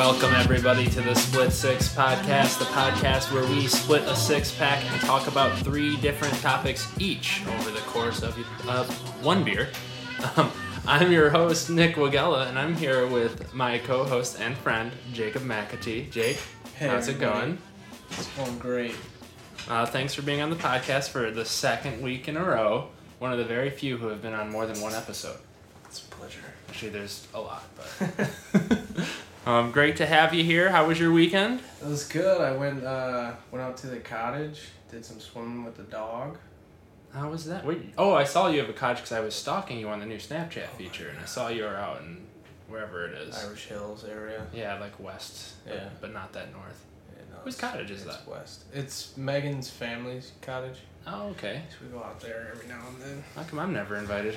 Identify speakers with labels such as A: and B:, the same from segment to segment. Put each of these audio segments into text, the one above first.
A: Welcome, everybody, to the Split Six podcast, the podcast where we split a six pack and talk about three different topics each over the course of uh, one beer. Um, I'm your host, Nick Wagella, and I'm here with my co host and friend, Jacob McAtee. Jake,
B: Hey,
A: how's it
B: everybody.
A: going?
B: It's going great.
A: Uh, thanks for being on the podcast for the second week in a row. One of the very few who have been on more than one episode.
B: It's a pleasure.
A: Actually, there's a lot, but. um, great to have you here. How was your weekend?
B: It was good. I went uh, went out to the cottage, did some swimming with the dog.
A: How was that? Wait, oh, I saw you have a cottage because I was stalking you on the new Snapchat feature, and I saw you were out in wherever it is.
B: Irish Hills area.
A: Yeah, like west. but-
B: Yeah.
A: But not that north.
B: Yeah, no,
A: Whose cottage is
B: it's
A: that?
B: West. It's Megan's family's cottage.
A: Oh, okay.
B: So we go out there every now and then.
A: How come I'm never invited?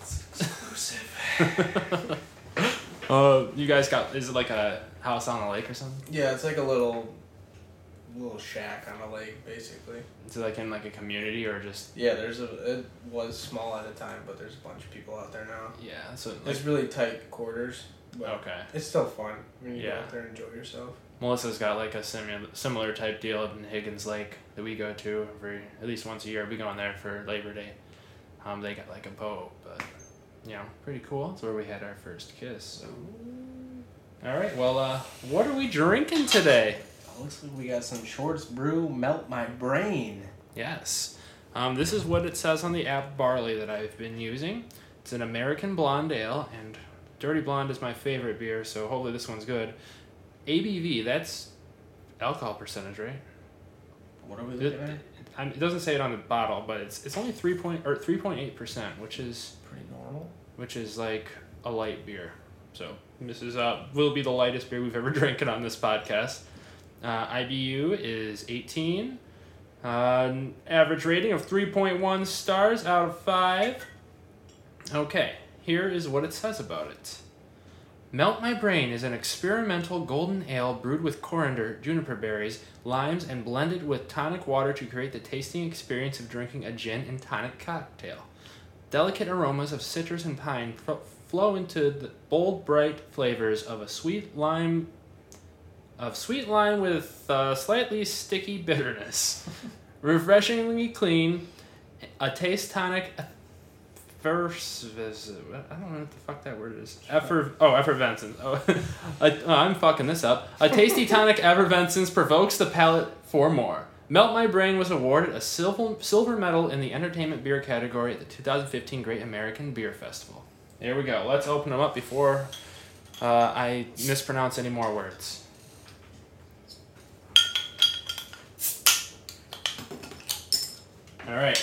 B: It's exclusive.
A: Uh, you guys got? Is it like a house on a lake or something?
B: yeah, it's like a little little shack on a lake, basically.
A: Is it like in like a community or just?
B: Yeah, there's a. It was small at the time, but there's a bunch of people out there now.
A: Yeah. So like,
B: It's really tight quarters, but
A: okay.
B: it's still fun when you
A: Yeah.
B: go out there and enjoy yourself.
A: Melissa's got like a similar similar type deal up in Higgins Lake that we go to every at least once a year. We go in there for Labor Day. Um, they got like a boat, but you know, pretty cool. It's where we had our first kiss. So. All right. Well, uh, what are we drinking today?
B: Looks like we got some Shorts Brew Melt My Brain.
A: Yes. Um, this is what it says on the app barley that I've been using. It's an American blonde ale, and Dirty Blonde is my favorite beer, so hopefully this one's good. ABV, that's alcohol percentage, right?
B: What are we
A: It,
B: looking at?
A: I mean, it doesn't say it on the bottle, but it's it's only three point or three point eight percent, which is
B: Pretty normal.
A: Which is like a light beer. So this is uh will be the lightest beer we've ever drank on this podcast. Uh, IBU is eighteen. Uh, average rating of three point one stars out of five. Okay, here is what it says about it. Melt My Brain is an experimental golden ale brewed with coriander, juniper berries, limes, and blended with tonic water to create the tasting experience of drinking a gin and tonic cocktail. Delicate aromas of citrus and pine fl- flow into the bold, bright flavors of a sweet lime, of sweet lime with uh, slightly sticky bitterness. Refreshingly clean, a taste tonic. First, I don't know what the fuck that word is. Effer, oh, effervescence. Oh, a, oh, I'm fucking this up. A tasty tonic effervescence provokes the palate for more. Melt My Brain was awarded a silver, silver medal in the entertainment beer category at the 2015 Great American Beer Festival. There we go. Let's open them up before uh, I mispronounce any more words. All right.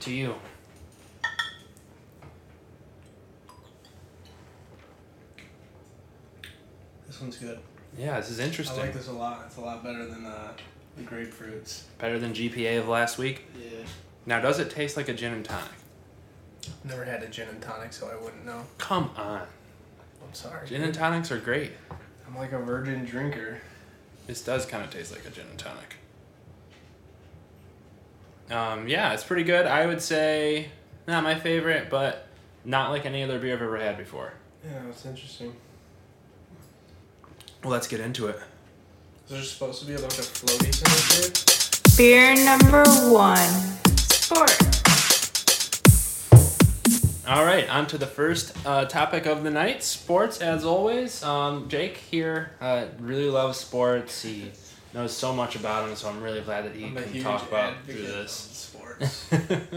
A: To you.
B: This one's good.
A: Yeah, this is interesting.
B: I like this a lot. It's a lot better than uh, the grapefruits.
A: Better than GPA of last week.
B: Yeah.
A: Now, does it taste like a gin and tonic?
B: Never had a gin and tonic, so I wouldn't know.
A: Come on.
B: I'm sorry.
A: Gin and tonics are great.
B: I'm like a virgin drinker.
A: This does kind of taste like a gin and tonic. Um, yeah, it's pretty good. I would say not my favorite, but not like any other beer I've ever had before.
B: Yeah, that's interesting.
A: Well, let's get into it.
B: Is there supposed to be a bunch of floaties in this
C: Beer number one. Sport.
A: All right, on to the first uh, topic of the night sports, as always. Um, Jake here uh, really loves sports. He knows so much about them, so I'm really glad that he?
B: I'm a
A: can
B: huge
A: talk about through this.
B: sports.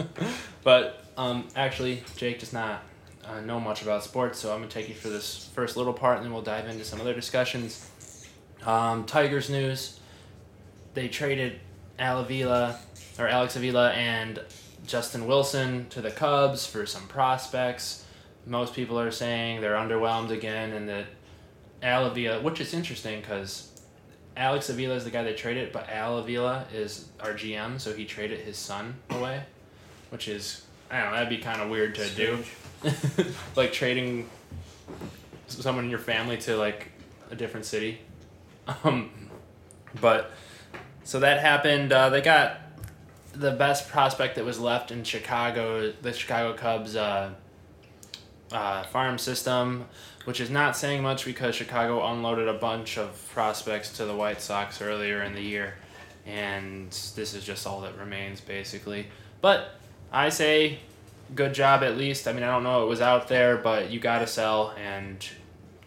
A: but um, actually, Jake does not uh, know much about sports, so I'm gonna take you for this first little part, and then we'll dive into some other discussions. Um, Tigers news: They traded Al Avila or Alex Avila and Justin Wilson to the Cubs for some prospects. Most people are saying they're underwhelmed again, and that Al Avila, which is interesting because Alex Avila is the guy they traded, but Al Avila is our GM, so he traded his son away, which is I don't know that'd be kind of weird to do, like trading someone in your family to like a different city. Um, but so that happened. Uh, they got the best prospect that was left in Chicago. The Chicago Cubs. Uh, uh, farm system, which is not saying much because Chicago unloaded a bunch of prospects to the White Sox earlier in the year, and this is just all that remains basically. But I say, good job at least. I mean, I don't know it was out there, but you got to sell and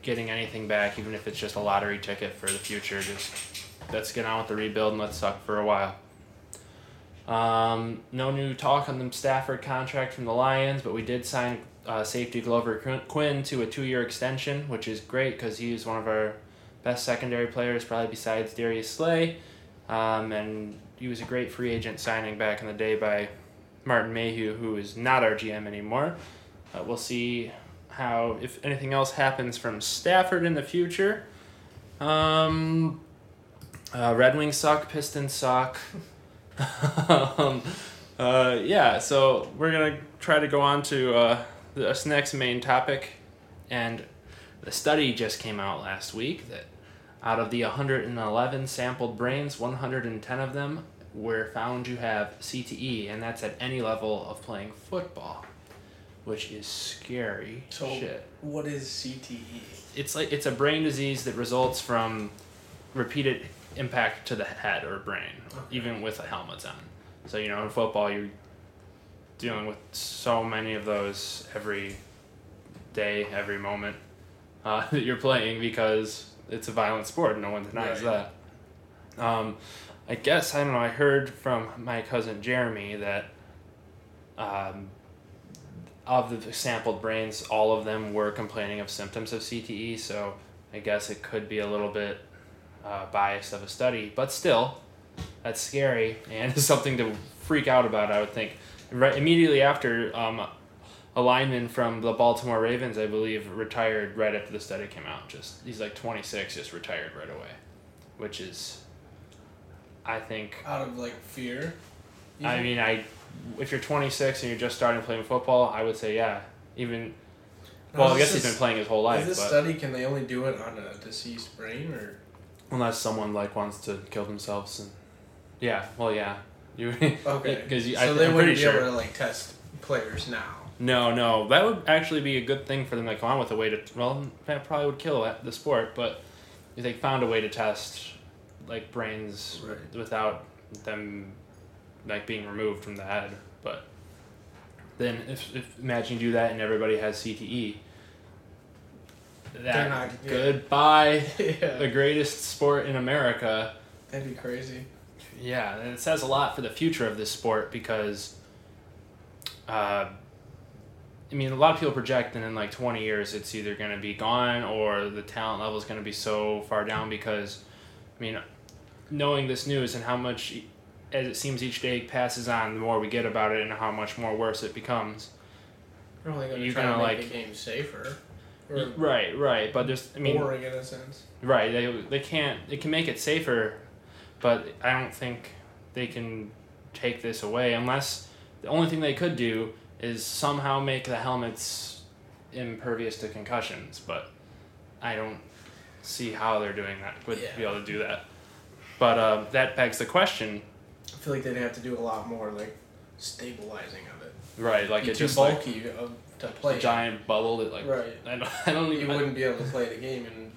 A: getting anything back, even if it's just a lottery ticket for the future. Just let's get on with the rebuild and let's suck for a while. Um, no new talk on the Stafford contract from the Lions, but we did sign uh, safety Glover Quin to a two-year extension, which is great because he's one of our best secondary players, probably besides Darius Slay. Um, and he was a great free agent signing back in the day by Martin Mayhew, who is not our GM anymore. Uh, we'll see how if anything else happens from Stafford in the future. Um, uh, Red Wings suck. Pistons suck. um, uh, yeah, so we're gonna try to go on to uh, this next main topic, and the study just came out last week that out of the 111 sampled brains, 110 of them were found to have CTE, and that's at any level of playing football, which is scary
B: So-
A: shit.
B: What is? CTE?
A: It's like it's a brain disease that results from repeated impact to the head or brain,
B: Okay.
A: even with a helmet on. So you know, in football, you're dealing with so many of those every day, every moment uh, that you're playing because it's a violent sport. No one denies
B: Right.
A: that. Um, I guess I don't know. I heard from my cousin Jeremy that um, of the sampled brains, all of them were complaining of symptoms of CTE. So I guess it could be a little bit uh, biased of a study, but still, that's scary and something to freak out about. I would think. Right immediately after, um, a lineman from the Baltimore Ravens, I believe, retired right after the study came out. Just he's like twenty six, just retired right away, which is, I think.
B: Out of like fear?
A: I mean, I if you're 26 and you're just starting playing football, I would say yeah. Even
B: Now,
A: well, I guess he's been playing his whole life,
B: Is this study can they only do it on a deceased brain or?
A: unless someone like wants to kill themselves and yeah, well yeah, you
B: Okay.
A: because
B: so
A: I,
B: they
A: I'm
B: wouldn't be
A: sure.
B: able to like test players now.
A: No, no, that would actually be a good thing for them to come on with a way to. Well, that probably would kill the sport, but if they found a way to test like brains
B: Right.
A: without them like being removed from the head, but then if, if imagine you do that and everybody has CTE, that
B: not- yeah.
A: goodbye the greatest sport in America.
B: That'd be crazy.
A: Yeah, and it says a lot for the future of this sport because, uh, I mean, a lot of people project that in like 20 years it's either going to be gone or the talent level is going to be so far down because, I mean, knowing this news and how much, as it seems each day passes on, the more we get about it and how much more worse it becomes.
B: They're only gonna
A: You're
B: try to make
A: like-
B: the game safer.
A: Right, right, but there's, I mean,
B: boring in a sense.
A: Right. They they can't. They can make it safer, but I don't think they can take this away unless the only thing they could do is somehow make the helmets impervious to concussions. But I don't see how they're doing that. Would be able to do that. But uh, that begs the question.
B: I feel like they'd have to do a lot more like stabilizing of it.
A: Right. Like
B: Be
A: it's
B: too
A: just like
B: bulky of, to
A: a
B: play.
A: giant bubble that like
B: Right.
A: I don't. I don't
B: You
A: even.
B: wouldn't be able to play the game in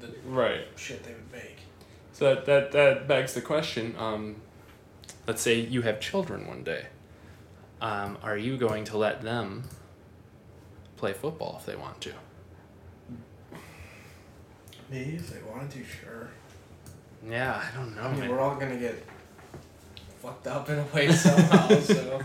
B: the
A: right.
B: shit they would make.
A: So that, that, that begs the question um, let's say you have children one day. Um, are you going to let them play football if they want to?
B: Me, if they wanted to, sure.
A: Yeah, I don't know.
B: I mean,
A: man.
B: we're all gonna get fucked up in a way somehow. so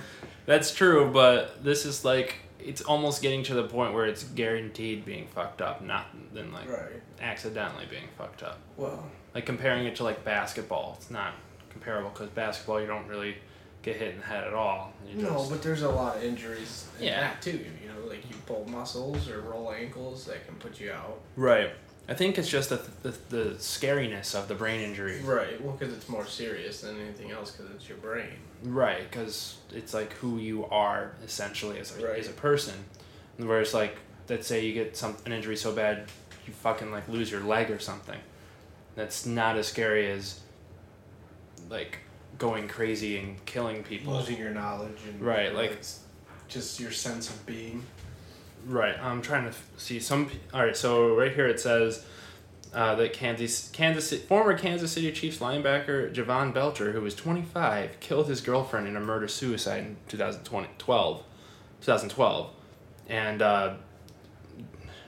A: That's true, but this is like it's almost getting to the point where it's guaranteed being fucked up, not than like
B: right.
A: accidentally being fucked up.
B: Well,
A: Like comparing it to like basketball, it's not comparable because basketball you don't really get hit in the head at all. You
B: no,
A: just-
B: but there's a lot of injuries. In
A: Yeah.
B: that too. You know, like you pull muscles or roll ankles that can put you out.
A: Right. I think it's just the, the, the scariness of the brain injury.
B: Right. Well, because it's more serious than anything else, because it's your brain.
A: Right, because it's like who you are essentially as a,
B: Right.
A: as a person. Whereas, like, let's say you get some an injury so bad you fucking like lose your leg or something. That's not as scary as like going crazy and killing people.
B: Losing your knowledge and
A: Right, like-
B: just your sense of being.
A: Right. I'm trying to see some. All right. So right here it says uh, that Kansas Kansas former Kansas City Chiefs linebacker Jovan Belcher, who was 25, killed his girlfriend in a murder suicide in 2020, 12, 2012, and uh,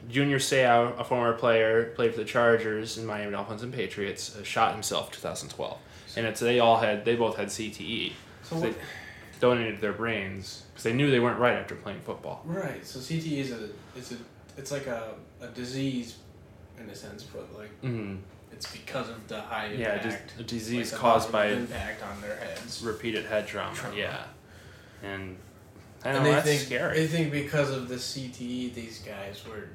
A: Junior Seau, a former player, played for the Chargers and Miami Dolphins and Patriots, uh, shot himself 2012, and it's they all had they both had CTE.
B: So
A: They
B: what,
A: donated their brains because they knew they weren't right after playing football.
B: right. So CTE is a it's a it's like a, a disease in a sense, but like
A: Mm-hmm.
B: it's because of the high
A: Yeah,
B: impact.
A: just a disease
B: like
A: caused by
B: impact on their heads.
A: repeated head trauma.
B: Trauma.
A: Yeah, and I
B: and
A: know
B: they
A: that's
B: think
A: scary.
B: they think because of the CTE, these guys were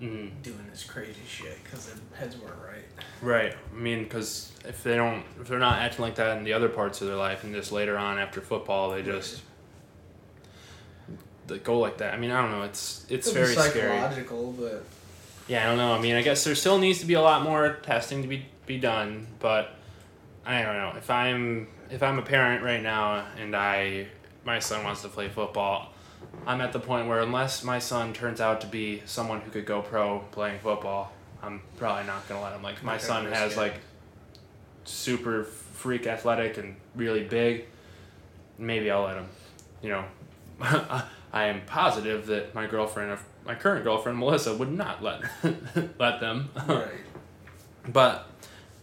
A: mm,
B: doing this crazy shit because their heads weren't right.
A: right. I mean, because if they don't, if they're not acting like that in the other parts of their life, and just later on after football, they just they go like that. I mean, I don't know. It's it's
B: Could
A: very
B: be
A: scary.
B: psychological, but
A: Yeah, I don't know. I mean, I guess there still needs to be a lot more testing to be be done, but I don't know. If I'm if I'm a parent right now and I my son wants to play football, I'm at the point where unless my son turns out to be someone who could go pro playing football, I'm probably not gonna let him. Like my son has like super freak athletic and really big. Maybe I'll let him. You know, I am positive that my girlfriend, my current girlfriend Melissa, would not let let them.
B: right.
A: But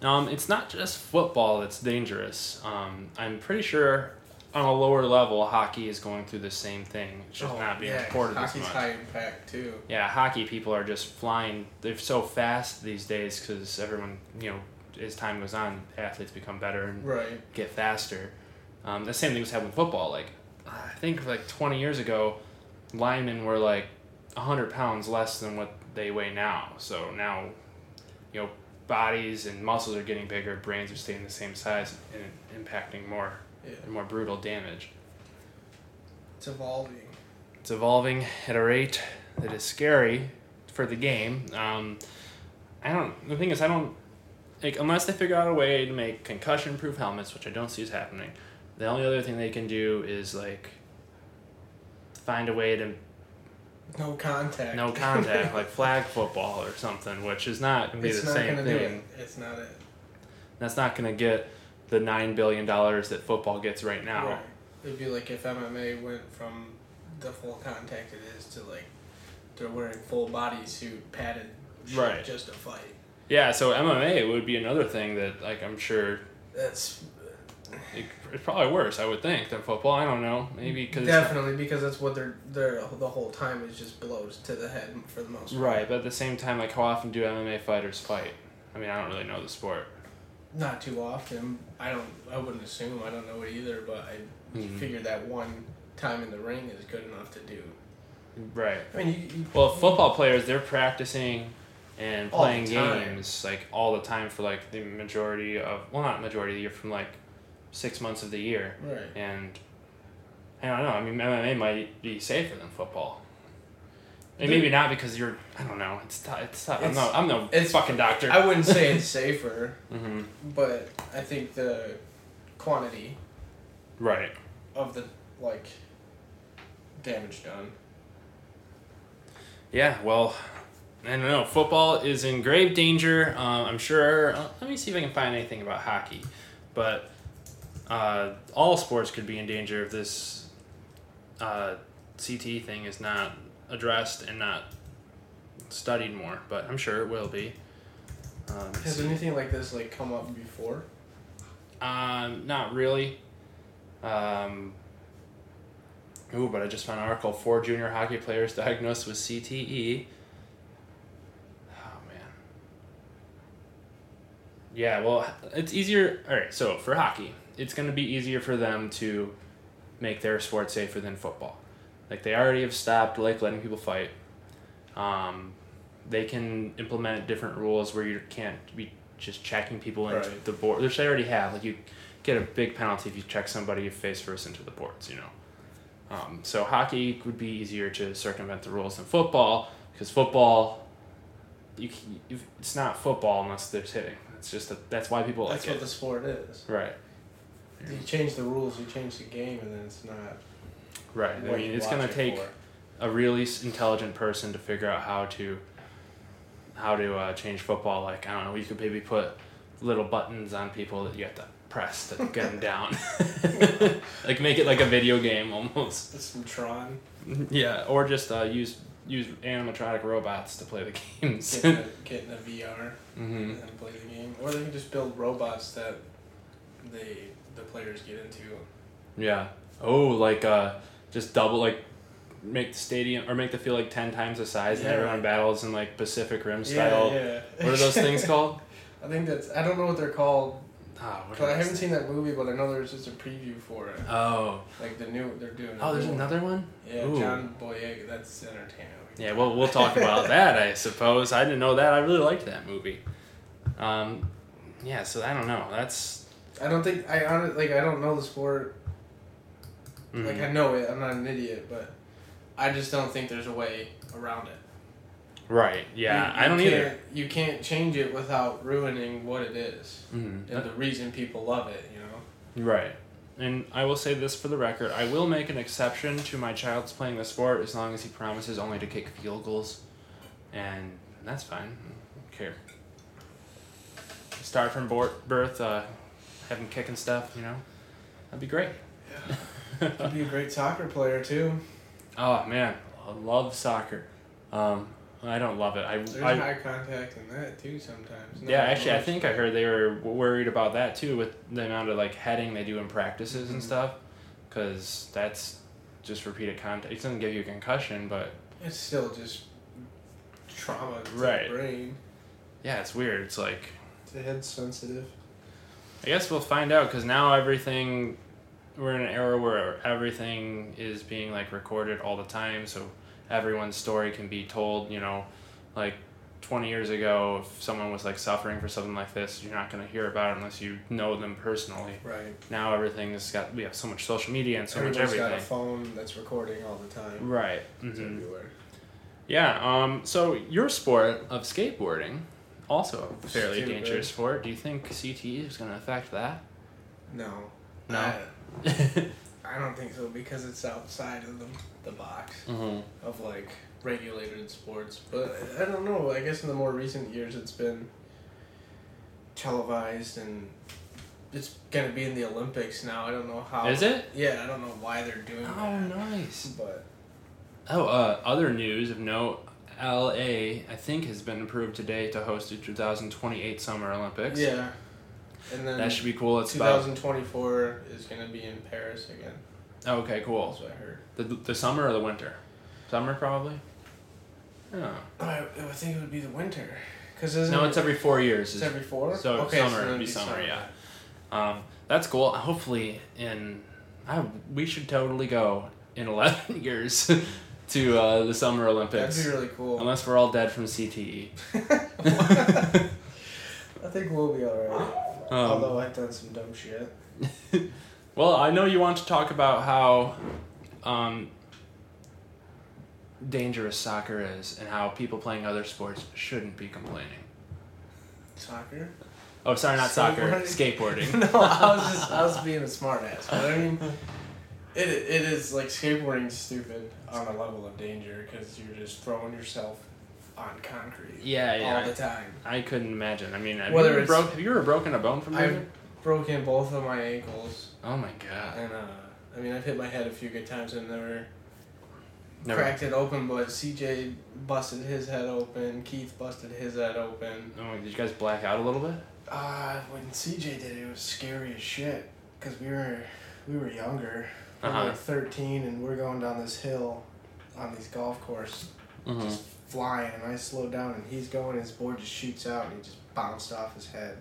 A: um, it's not just football that's dangerous. Um, I'm pretty sure on a lower level, hockey is going through the same thing. It's just
B: Oh,
A: not being
B: yeah,
A: reported as
B: Hockey's
A: much.
B: high impact too.
A: Yeah, hockey people are just flying. They're so fast these days because everyone, you know, as time goes on, athletes become better and
B: Right.
A: get faster. Um, the same thing was happening with football. Like, I think like 20 years ago, linemen were like 100 pounds less than what they weigh now. So now, you know, bodies and muscles are getting bigger, brains are staying the same size and impacting more
B: Yeah.
A: more brutal damage.
B: It's evolving.
A: It's evolving at a rate that is scary for the game. Um, I don't. The thing is, I don't like unless they figure out a way to make concussion-proof helmets, which I don't see is happening. The only other thing they can do is like find a way to
B: No contact.
A: no contact, like flag football or something, which is not going to be
B: it's
A: the
B: not
A: same
B: gonna
A: thing.
B: it. It's not it.
A: That's not going to get the nine billion dollars that football gets right now.
B: Right. It'd be like if MMA went from the full contact it is to like they're wearing full bodysuit, padded
A: Right.
B: just to fight.
A: Yeah, so MMA would be another thing that like I'm sure
B: That's
A: it's probably worse, I would think, than football. I don't know, maybe because
B: definitely because that's what they're they're the whole time is just blows to the head for the most part.
A: right. But at the same time, like how often do MMA fighters fight? I mean, I don't really know the sport.
B: Not too often. I don't. I wouldn't assume. I don't know it either. But I
A: Mhm.
B: figure that one time in the ring is good enough to do.
A: Right.
B: I mean, you, you
A: Well, football players they're practicing and playing games like all the time for like the majority of well, not majority of the year, from like six months of the year,
B: right.
A: and I don't know. I mean, MMA might be safer than football. And maybe not because you're. I don't know. It's tough. It's tough. I'm no. I'm no
B: it's-
A: fucking doctor.
B: I wouldn't say it's safer,
A: mm-hmm.
B: but I think the quantity
A: Right.
B: of the like damage done.
A: Yeah, well, I don't know. Football is in grave danger. Um, I'm sure. Uh, let me see if I can find anything about hockey. But uh, all sports could be in danger if this uh, CT thing is not addressed and not studied more. But I'm sure it will be. Um,
B: Has anything like this like come up before?
A: Um, not really. Um, ooh, but I just found an article: four junior hockey players diagnosed with CTE. Oh man. Yeah, well, it's easier. All right, so for hockey, it's going to be easier for them to make their sport safer than football. Like they already have stopped like letting people fight. Um, they can implement different rules where you can't be just checking people into
B: Right.
A: the board, which they already have. Like you get a big penalty if you check somebody face first into the boards. You know. Um, so hockey would be easier to circumvent the rules than football because football, you it's not football unless there's hitting. It's just a, that's why people
B: That's
A: like
B: what
A: it.
B: the sport is.
A: Right.
B: You change the rules, you change the game, and then it's not.
A: Right. I mean, it's gonna take
B: for.
A: a really intelligent person to figure out how to how to uh, change football. Like I don't know, you could maybe put little buttons on people that you have to press to get them down. like make it like a video game almost.
B: That's some Tron.
A: Yeah, or just uh, use use animatronic robots to play the games.
B: Get in, a, get in a VR
A: hmm
B: and play the game. Or they can just build robots that they the players get into.
A: Yeah. Oh, like uh, just double like make the stadium or make the field like ten times the size and everyone battles in like Pacific Rim style.
B: Yeah, yeah.
A: What are those things called?
B: I think that's. I don't know what they're called.
A: Oh,
B: I haven't
A: things?
B: seen that movie, but I know there's just a preview for it.
A: Oh.
B: Like the new, they're doing.
A: Oh, there's
B: one.
A: another one.
B: Yeah,
A: Ooh.
B: John Boyega. That's entertaining.
A: Yeah, well, we'll talk about that, I suppose. I didn't know that. I really liked that movie. Um, yeah, so I don't know. That's
B: I don't think I hon- like. I don't know the sport.
A: Mhm.
B: Like I know it. I'm not an idiot, but I just don't think there's a way around it.
A: right. Yeah,
B: You-
A: I don't either.
B: You can't change it without ruining what it is
A: Mhm.
B: and the reason people love it. You know.
A: Right. And I will say this for the record I will make an exception to my child's playing the sport as long as he promises only to kick field goals. And that's fine. I don't care. Start from birth, uh, have him kicking stuff, you know? That'd be great.
B: You'd be a great soccer player too.
A: Oh, man. I love soccer. Um, I don't love it. I,
B: There's
A: I,
B: high contact in that too sometimes. Not
A: Yeah, actually, I think I heard they were worried about that too with the amount of like heading they do in practices and
B: Mhm.
A: stuff, because that's just repeated contact. It doesn't give you a concussion, but
B: It's still just trauma to
A: Right.
B: the brain.
A: yeah, it's weird. It's like
B: The head's sensitive.
A: I guess we'll find out because now everything we're in an era where everything is being like recorded all the time, so everyone's story can be told. You know, like. 20 years ago if someone was like suffering for something like this you're not going to hear about it unless you know them personally
B: Right.
A: now everything's got we have so much social media and so
B: Everyone's
A: much everything
B: got a phone that's recording all the time.
A: right
B: It's
A: hmm
B: everywhere.
A: yeah um so your sport of skateboarding also a fairly dangerous sport do you think cte is going to affect that
B: No.
A: No?
B: I, I don't think so because it's outside of the, the box
A: mm-hmm.
B: of like regulated sports. But I don't know. I guess in the more recent years it's been televised and it's gonna be in the Olympics now. I don't know how.
A: is it
B: Yeah, I don't know why they're doing it.
A: oh
B: that.
A: nice
B: But
A: oh uh other news of note la i think has been approved today to host the 2028 summer olympics
B: yeah, and then
A: that should be cool it's about
B: 2024 is gonna be in Paris again.
A: okay cool
B: That's what I heard.
A: the, the summer or the winter summer probably oh.
B: I, I think it would be the winter, cause
A: no it's every four years
B: it's every four.
A: So
B: okay,
A: summer
B: so it'd
A: be summer,
B: summer.
A: yeah. Um, that's cool. Hopefully, in I, we should totally go in eleven years to uh, the Summer Olympics.
B: That'd be really cool.
A: unless we're all dead from CTE.
B: I think we'll be alright.
A: Um,
B: Although I've done some dumb shit.
A: well, I know you want to talk about how um, dangerous soccer is and how people playing other sports shouldn't be complaining.
B: Soccer?
A: Oh, sorry, not soccer,
B: Skateboarding? no, I was just I was being a smartass. But I mean, it it is like skateboarding stupid on a level of danger because you're just throwing yourself on concrete
A: yeah, yeah.
B: all the time.
A: I couldn't imagine. I mean, have
B: Whether
A: you ever
B: it's-
A: broke? Have you ever broken a bone from
B: I've
A: moving?
B: broken both of my ankles,
A: Oh my god.
B: and uh, I mean I've hit my head a few good times and never,
A: Never.
B: cracked it open. But CJ busted his head open. Keith busted his head open.
A: Oh, did you guys black out a little bit?
B: Uh, when CJ did it, it was scary as shit. Cause we were, we were younger. We were
A: Uh-huh.
B: like thirteen, and we're going down this hill, on these golf course,
A: Mm-hmm.
B: Flying, and I slowed down, and he's going, his board just shoots out, and he just bounced off his head.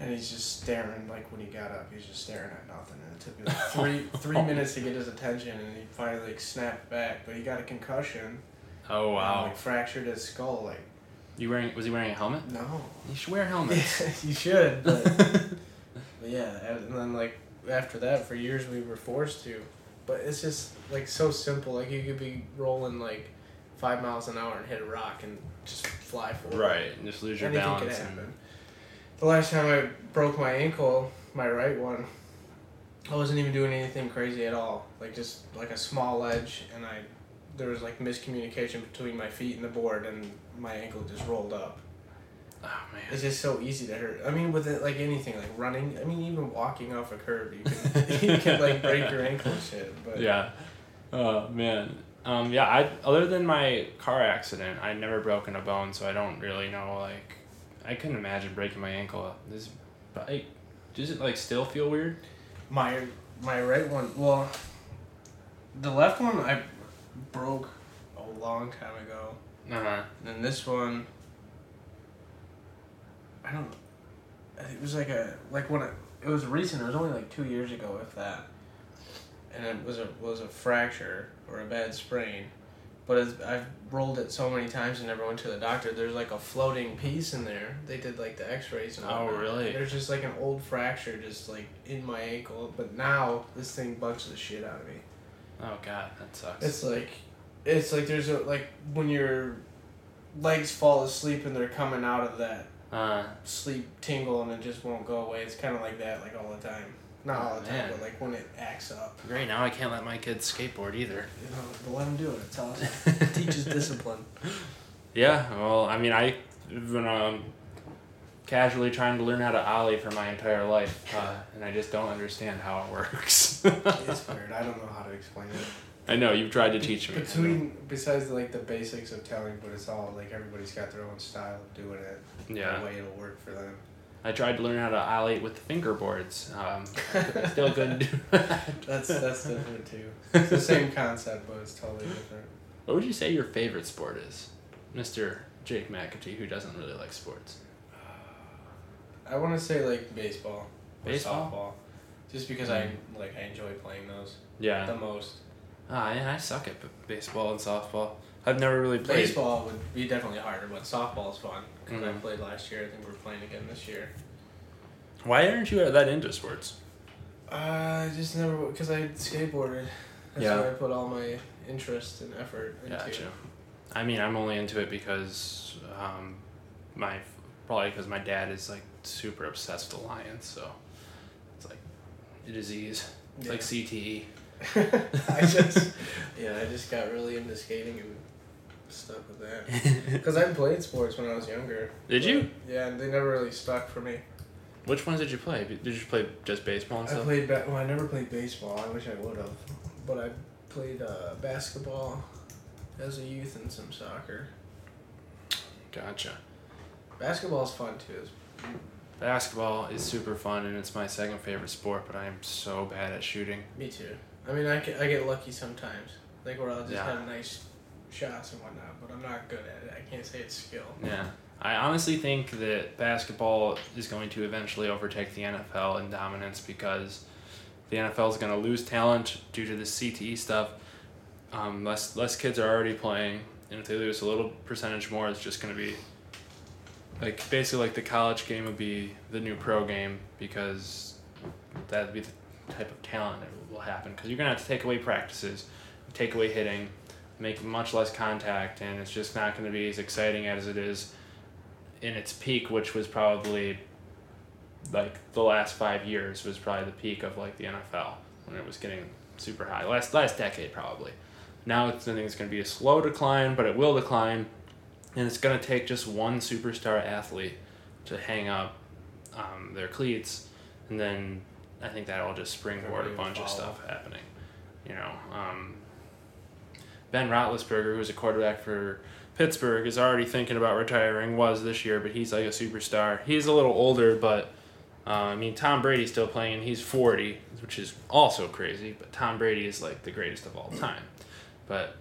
B: And he's just staring, like when he got up, he was just staring at nothing. And it took me like three three minutes to get his attention, and he finally like snapped back. But he got a concussion.
A: Oh
B: and,
A: wow.
B: like fractured his skull. Like
A: You wearing? Was he wearing a helmet?
B: no.
A: You should wear helmets.
B: Yeah, you should. But, but yeah, and then like after that, for years we were forced to. But it's just like so simple. Like you could be rolling like five miles an hour and hit a rock and just fly forward.
A: right. and Just lose your
B: Anything
A: balance.
B: could happen. The last time I broke my ankle, my right one, I wasn't even doing anything crazy at all. Like just like a small ledge, and I there was like miscommunication between my feet and the board, and my ankle just rolled up.
A: Oh man.
B: It's just so easy to hurt. I mean, with it, like anything, like running. I mean, even walking off a curb, you can you can like break your ankle and shit. But
A: Yeah. Oh man. Um, yeah. I other than my car accident, I never broken a bone, so I don't really know. Like, I couldn't imagine breaking my ankle. This, like, does it like still feel weird?
B: my my right one, well, the left one I broke a long time ago.
A: Uh huh.
B: And then this one, I don't. It was like a like when it, it was recent. It was only like two years ago, if that. And it was a was a fracture or a bad sprain, but as I've rolled it so many times and never went to the doctor. There's like a floating piece in there. They did like the X-rays and
A: Oh, really?
B: There's just like an old fracture just like in my ankle. But now this thing bugs the shit out of me.
A: Oh god, that sucks.
B: It's like, it's like there's a like when your legs fall asleep and they're coming out of that
A: uh,
B: sleep tingle and it just won't go away. It's kind of like that like all the time. Not all the time,
A: Man.
B: but like when it acts up.
A: great. Now I can't let my kids skateboard either.
B: You know, but let them do it. It's awesome. it teaches discipline.
A: Yeah, well, I mean, I've been um, casually trying to learn how to ollie for my entire life, uh, and I just don't understand how it works.
B: It's weird. I don't know how to explain it.
A: I know you've tried to teach me.
B: Between besides like the basics of telling, but it's all like everybody's got their own style of doing it.
A: Yeah.
B: The way it'll work for them.
A: I tried to learn how to ollie with the fingerboards. Um, still couldn't do that.
B: That's that's different too. It's the same concept, but it's totally different.
A: What would you say your favorite sport is, Mister Jake McAtee, who doesn't really like sports?
B: I want to say like baseball, or
A: Baseball?
B: softball, just because I like I enjoy playing those
A: Yeah.
B: the most.
A: Ah, yeah, I suck at baseball and softball. I've never really played.
B: Baseball would be definitely harder, but softball is fun because I
A: Mhm.
B: played last year. I think we're playing again this year.
A: Why aren't you that into sports?
B: Uh, I just never because I skateboarded. That's
A: Yeah.
B: where I put all my interest and effort into.
A: Gotcha. I mean, I'm only into it because um, my probably because my dad is like super obsessed with the Lions, so it's like a disease. It's like E. CTE.
B: I just yeah, I just got really into skating and stuck with that. Because I played sports when I was younger.
A: Did you?
B: Yeah, and they never really stuck for me.
A: Which ones did you play? Did you play just baseball and
B: I
A: stuff?
B: played ba- well. I never played baseball. I wish I would have, but I played uh, basketball as a youth and some soccer.
A: Gotcha.
B: Basketball is fun too.
A: Basketball is super fun and it's my second favorite sport, but I am so bad at shooting.
B: Me too. I mean, I, get- I get lucky sometimes, like where I'll just
A: Yeah.
B: have a nice shots and whatnot, but I'm not good at it. I can't say it's skill.
A: Yeah. I honestly think that basketball is going to eventually overtake the NFL in dominance because the NFL is going to lose talent due to the CTE stuff. Um, less less kids are already playing, and if they lose a little percentage more, it's just going to be like basically like the college game would be the new pro game because that'd be the type of talent that will happen because you're going to have to take away practices, take away hitting, make much less contact, and it's just not going to be as exciting as it is in its peak, which was probably like the last five years was probably the peak of like the NFL when it was getting super high. Last last decade probably. Now it's I think it's going to be a slow decline, but it will decline, and it's going to take just one superstar athlete to hang up um, their cleats, and then I think that'll just springboard a bunch of stuff happening. You know, um, Ben Roethlisberger, who's a quarterback for Pittsburgh, is already thinking about retiring. Was this year, but he's like a superstar. He's a little older, but uh, I mean Tom Brady's still playing. and He's forty, which is also crazy. But Tom Brady is like the greatest of all time. But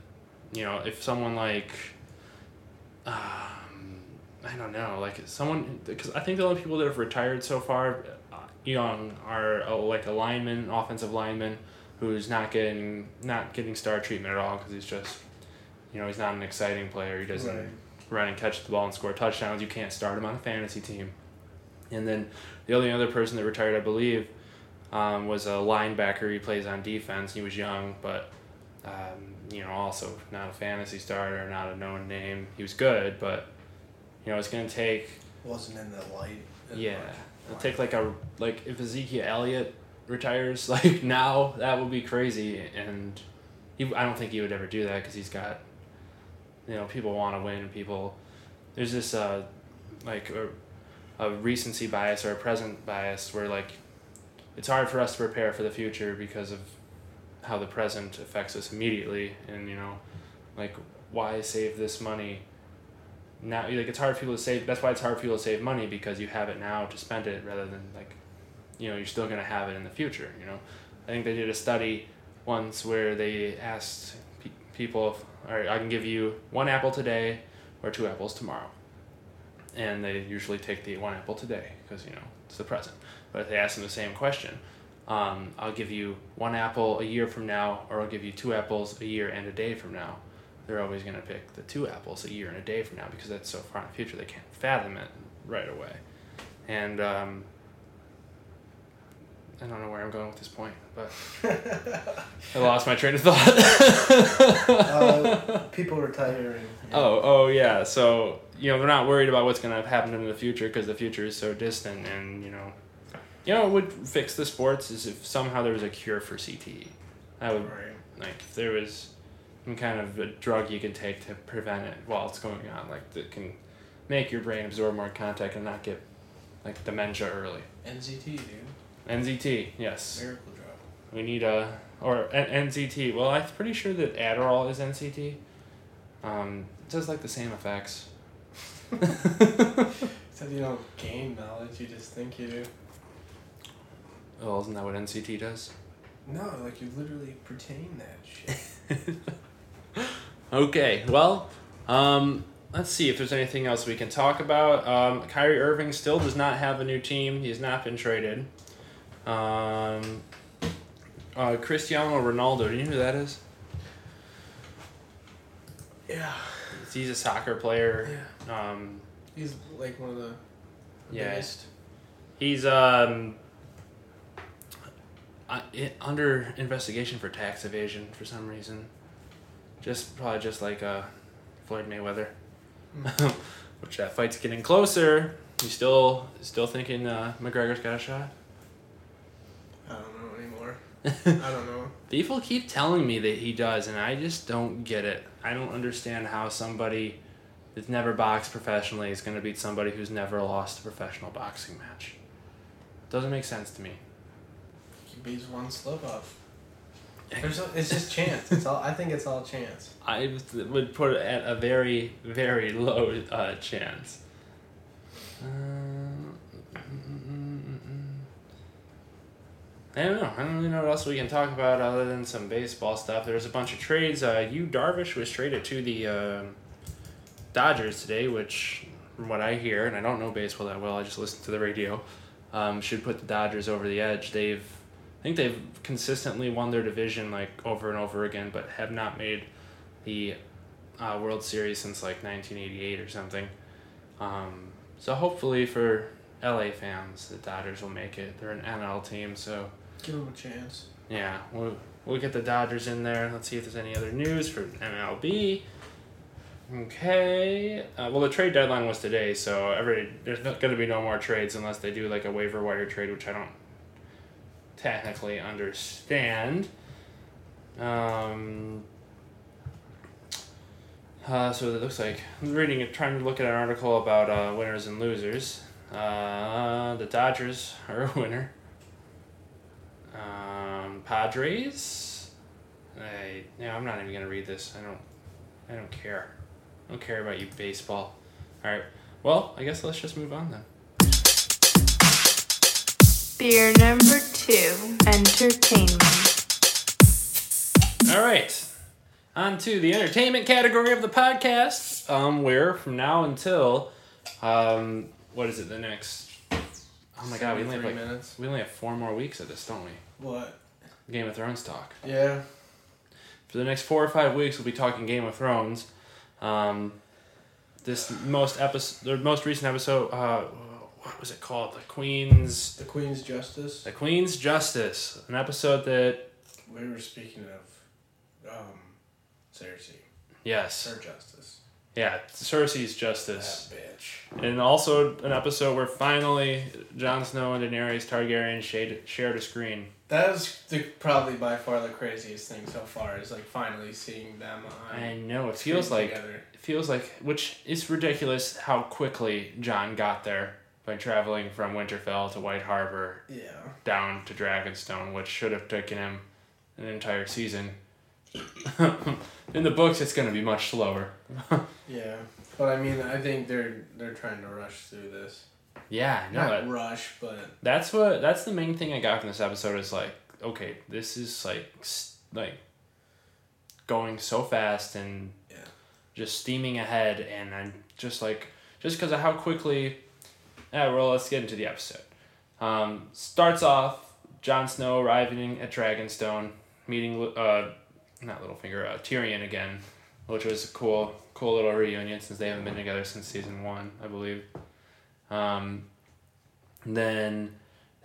A: you know, if someone like um, I don't know, like someone because I think the only people that have retired so far, uh, young, are uh, like a lineman, offensive lineman, who's not getting not getting star treatment at all because he's just, you know, he's not an exciting player. He doesn't
B: Right.
A: run and catch the ball and score touchdowns. You can't start him on a fantasy team. And then the only other person that retired, I believe, um, was a linebacker. He plays on defense. He was young, but um, you know, also not a fantasy starter, not a known name. He was good, but you know, it's gonna take
B: Wasn't in the light.
A: yeah, it'll take like a like if Ezekiel Elliott retires like now, that would be crazy, and he I don't think he would ever do that because he's got, you know, people want to win. People, there's this uh, like a, a recency bias or a present bias where like, it's hard for us to prepare for the future because of how the present affects us immediately, and you know, like why save this money. Now, like it's hard for people to save. That's why it's hard for people to save money because you have it now to spend it rather than like, you know, you're still gonna have it in the future. You know, I think they did a study once where they asked pe- people, all right, I can give you one apple today or two apples tomorrow. And they usually take the one apple today because, you know, it's the present. But if they ask them the same question, um, I'll give you one apple a year from now or I'll give you two apples a year and a day from now. They're always going to pick the two apples a year and a day from now because that's so far in the future they can't fathom it right away. And um, I don't know where I'm going with this point, but I lost my train of thought.
B: uh, people retiring.
A: oh, oh yeah. So you know they're not worried about what's gonna happen in the future because the future is so distant, and you know, you know, what would fix the sports is if somehow there was a cure for CTE. That would
B: Right.
A: like if there was some kind of a drug you could take to prevent it while it's going on, like that can make your brain absorb more contact and not get like dementia early.
B: NZT, dude.
A: NZT, yes.
B: Miracle drug.
A: We need a or N- NCT. Well, I'm pretty sure that Adderall is NCT. Um, it does like the same effects.
B: Except you don't gain knowledge, you just think you do.
A: Oh, isn't that what NCT does?
B: No, like you literally pertain that shit.
A: Okay, well, um, let's see if there's anything else we can talk about. Um, Kyrie Irving still does not have a new team. He has not been traded. Um, uh, Cristiano Ronaldo, do you know who that is?
B: yeah.
A: He's a soccer player.
B: Yeah.
A: Um,
B: He's like one of the
A: Yeah.
B: biggest.
A: He's um i- under investigation for tax evasion for some reason. Just probably just like uh, Floyd Mayweather, which that fight's getting closer. You still still thinking uh, McGregor's got a shot?
B: I don't know anymore. I don't know.
A: People keep telling me that he does, and I just don't get it. I don't understand how somebody that's never boxed professionally is going to beat somebody who's never lost a professional boxing match. Doesn't make sense to me.
B: He beats one slip up. There's a, it's just chance. It's all. I think it's all chance.
A: I would put it at a very, very low uh, chance. Uh, I don't know. I don't really know what else we can talk about other than some baseball stuff. There's a bunch of trades. Uh, Yu Darvish was traded to the uh, Dodgers today, which, from what I hear, and I don't know baseball that well, I just listen to the radio, um, should put the Dodgers over the edge. They've, I think they've consistently won their division like over and over again, but have not made the uh, World Series since like 1988 or something. Um, so hopefully for LA fans, the Dodgers will make it. They're an NL team, so
B: Give him a chance.
A: yeah, we'll, we'll get the Dodgers in there. Let's see if there's any other news for MLB. Okay. Uh, well, the trade deadline was today, so every there's not going to be no more trades unless they do like a waiver wire trade, which I don't technically understand. Um, uh, so it looks like I'm reading trying to look at an article about uh, winners and losers. Uh, the Dodgers are a winner. Um, Padres. I yeah, I'm not even gonna read this. I don't. I don't care. I don't care about you baseball. All right. Well, I guess let's just move on then.
C: Beer number two, entertainment.
A: All right. On to the entertainment category of the podcast. Um, where from now until, um, what is it? The next. Oh my god, we only have
B: Three
A: like
B: minutes.
A: we only have four more weeks of this, don't we?
B: What?
A: Game of Thrones talk.
B: Yeah.
A: For the next four or five weeks, we'll be talking Game of Thrones. Um, this most episode, the most recent episode, uh, what was it called? The Queen's,
B: The Queen's Justice.
A: the Queen's Justice, an episode that
B: We were speaking of, um, Cersei.
A: yes,
B: Her Justice.
A: Yeah, Cersei's justice.
B: That bitch.
A: And also an episode where finally Jon Snow and Daenerys Targaryen shade, shared a screen.
B: That was the, probably by far the craziest thing so far is like finally seeing them on
A: I know it feels like
B: together.
A: it feels like which is ridiculous how quickly Jon got there by traveling from Winterfell to White Harbor
B: Yeah.
A: down to Dragonstone, which should have taken him an entire season. In the books, it's going to be much slower.
B: Yeah. But I mean I think they're they're trying to rush through this.
A: Yeah, know
B: Not rush, but
A: That's what. That's the main thing I got from this episode is like, okay, this is like, like, going so fast and
B: Yeah.
A: just steaming ahead, and I'm just like, just because of how quickly. Yeah, well, let's get into the episode. Um, starts off Jon Snow arriving at Dragonstone, meeting uh, not Littlefinger, uh, Tyrion again, which was a cool, cool little reunion since they haven't been together since season one, I believe. Um, then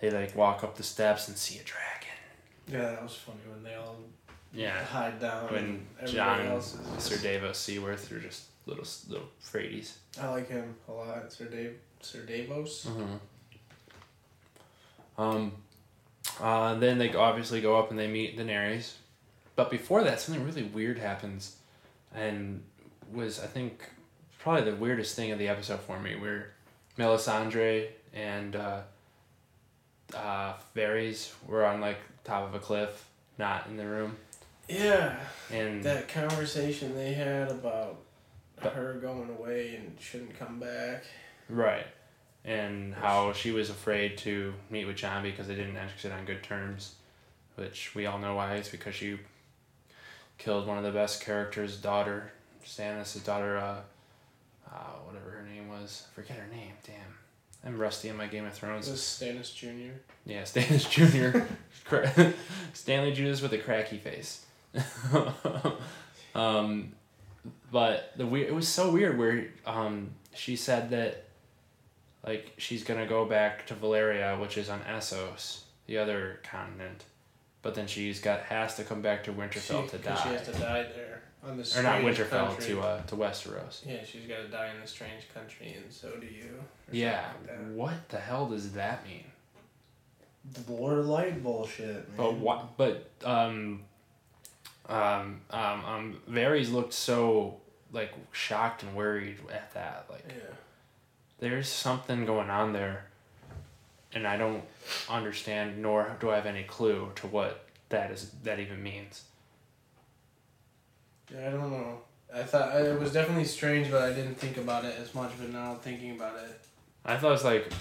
A: they like walk up the steps and see a dragon.
B: yeah, that was funny when they all
A: Yeah,
B: hide down.
A: when
B: and
A: Jon and
B: else is
A: Sir Davos Seaworth are just little little fraidies.
B: I like him a lot. Sir Dave, Sir Davos.
A: Mm-hmm. Um, uh, then they obviously go up and they meet Daenerys, but before that, something really weird happens, and was I think probably the weirdest thing of the episode for me, where Melisandre and uh, uh, Varys were on like top of a cliff, not in the room,
B: Yeah,
A: and
B: that conversation they had about
A: But-
B: her going away and shouldn't come back.
A: Right. And how she was afraid to meet with Jon because they didn't exit on good terms, which we all know why. It's because she killed one of the best characters' daughter, Stannis' daughter, uh, uh, whatever her name was. Forget her name, damn. I'm rusty on my Game of Thrones.
B: was Stannis Jr.
A: Yeah, Stannis Jr. Stanley Judas with a cracky face. um, but the weird, it was so weird where um, she said that like she's gonna go back to Valyria, which is on Essos, the other continent, but then she's got has to come back to Winterfell
B: She-
A: to
B: 'cause She has to die there on this.
A: or not Winterfell
B: country.
A: to uh, to Westeros.
B: Yeah, she's got to die in a strange country, and so do you.
A: Yeah,
B: like
A: what the hell does that mean?
B: that. The Lord of Light bullshit, man.
A: But what? But um, um, um, um, Varys looked so like shocked and worried at that. Like,
B: Yeah.
A: there's something going on there, and I don't understand, nor do I have any clue to what that is. That even means.
B: Yeah, I don't know. I thought it was definitely strange, but I didn't think about it as much. But now I'm thinking about it,
A: I thought it was like,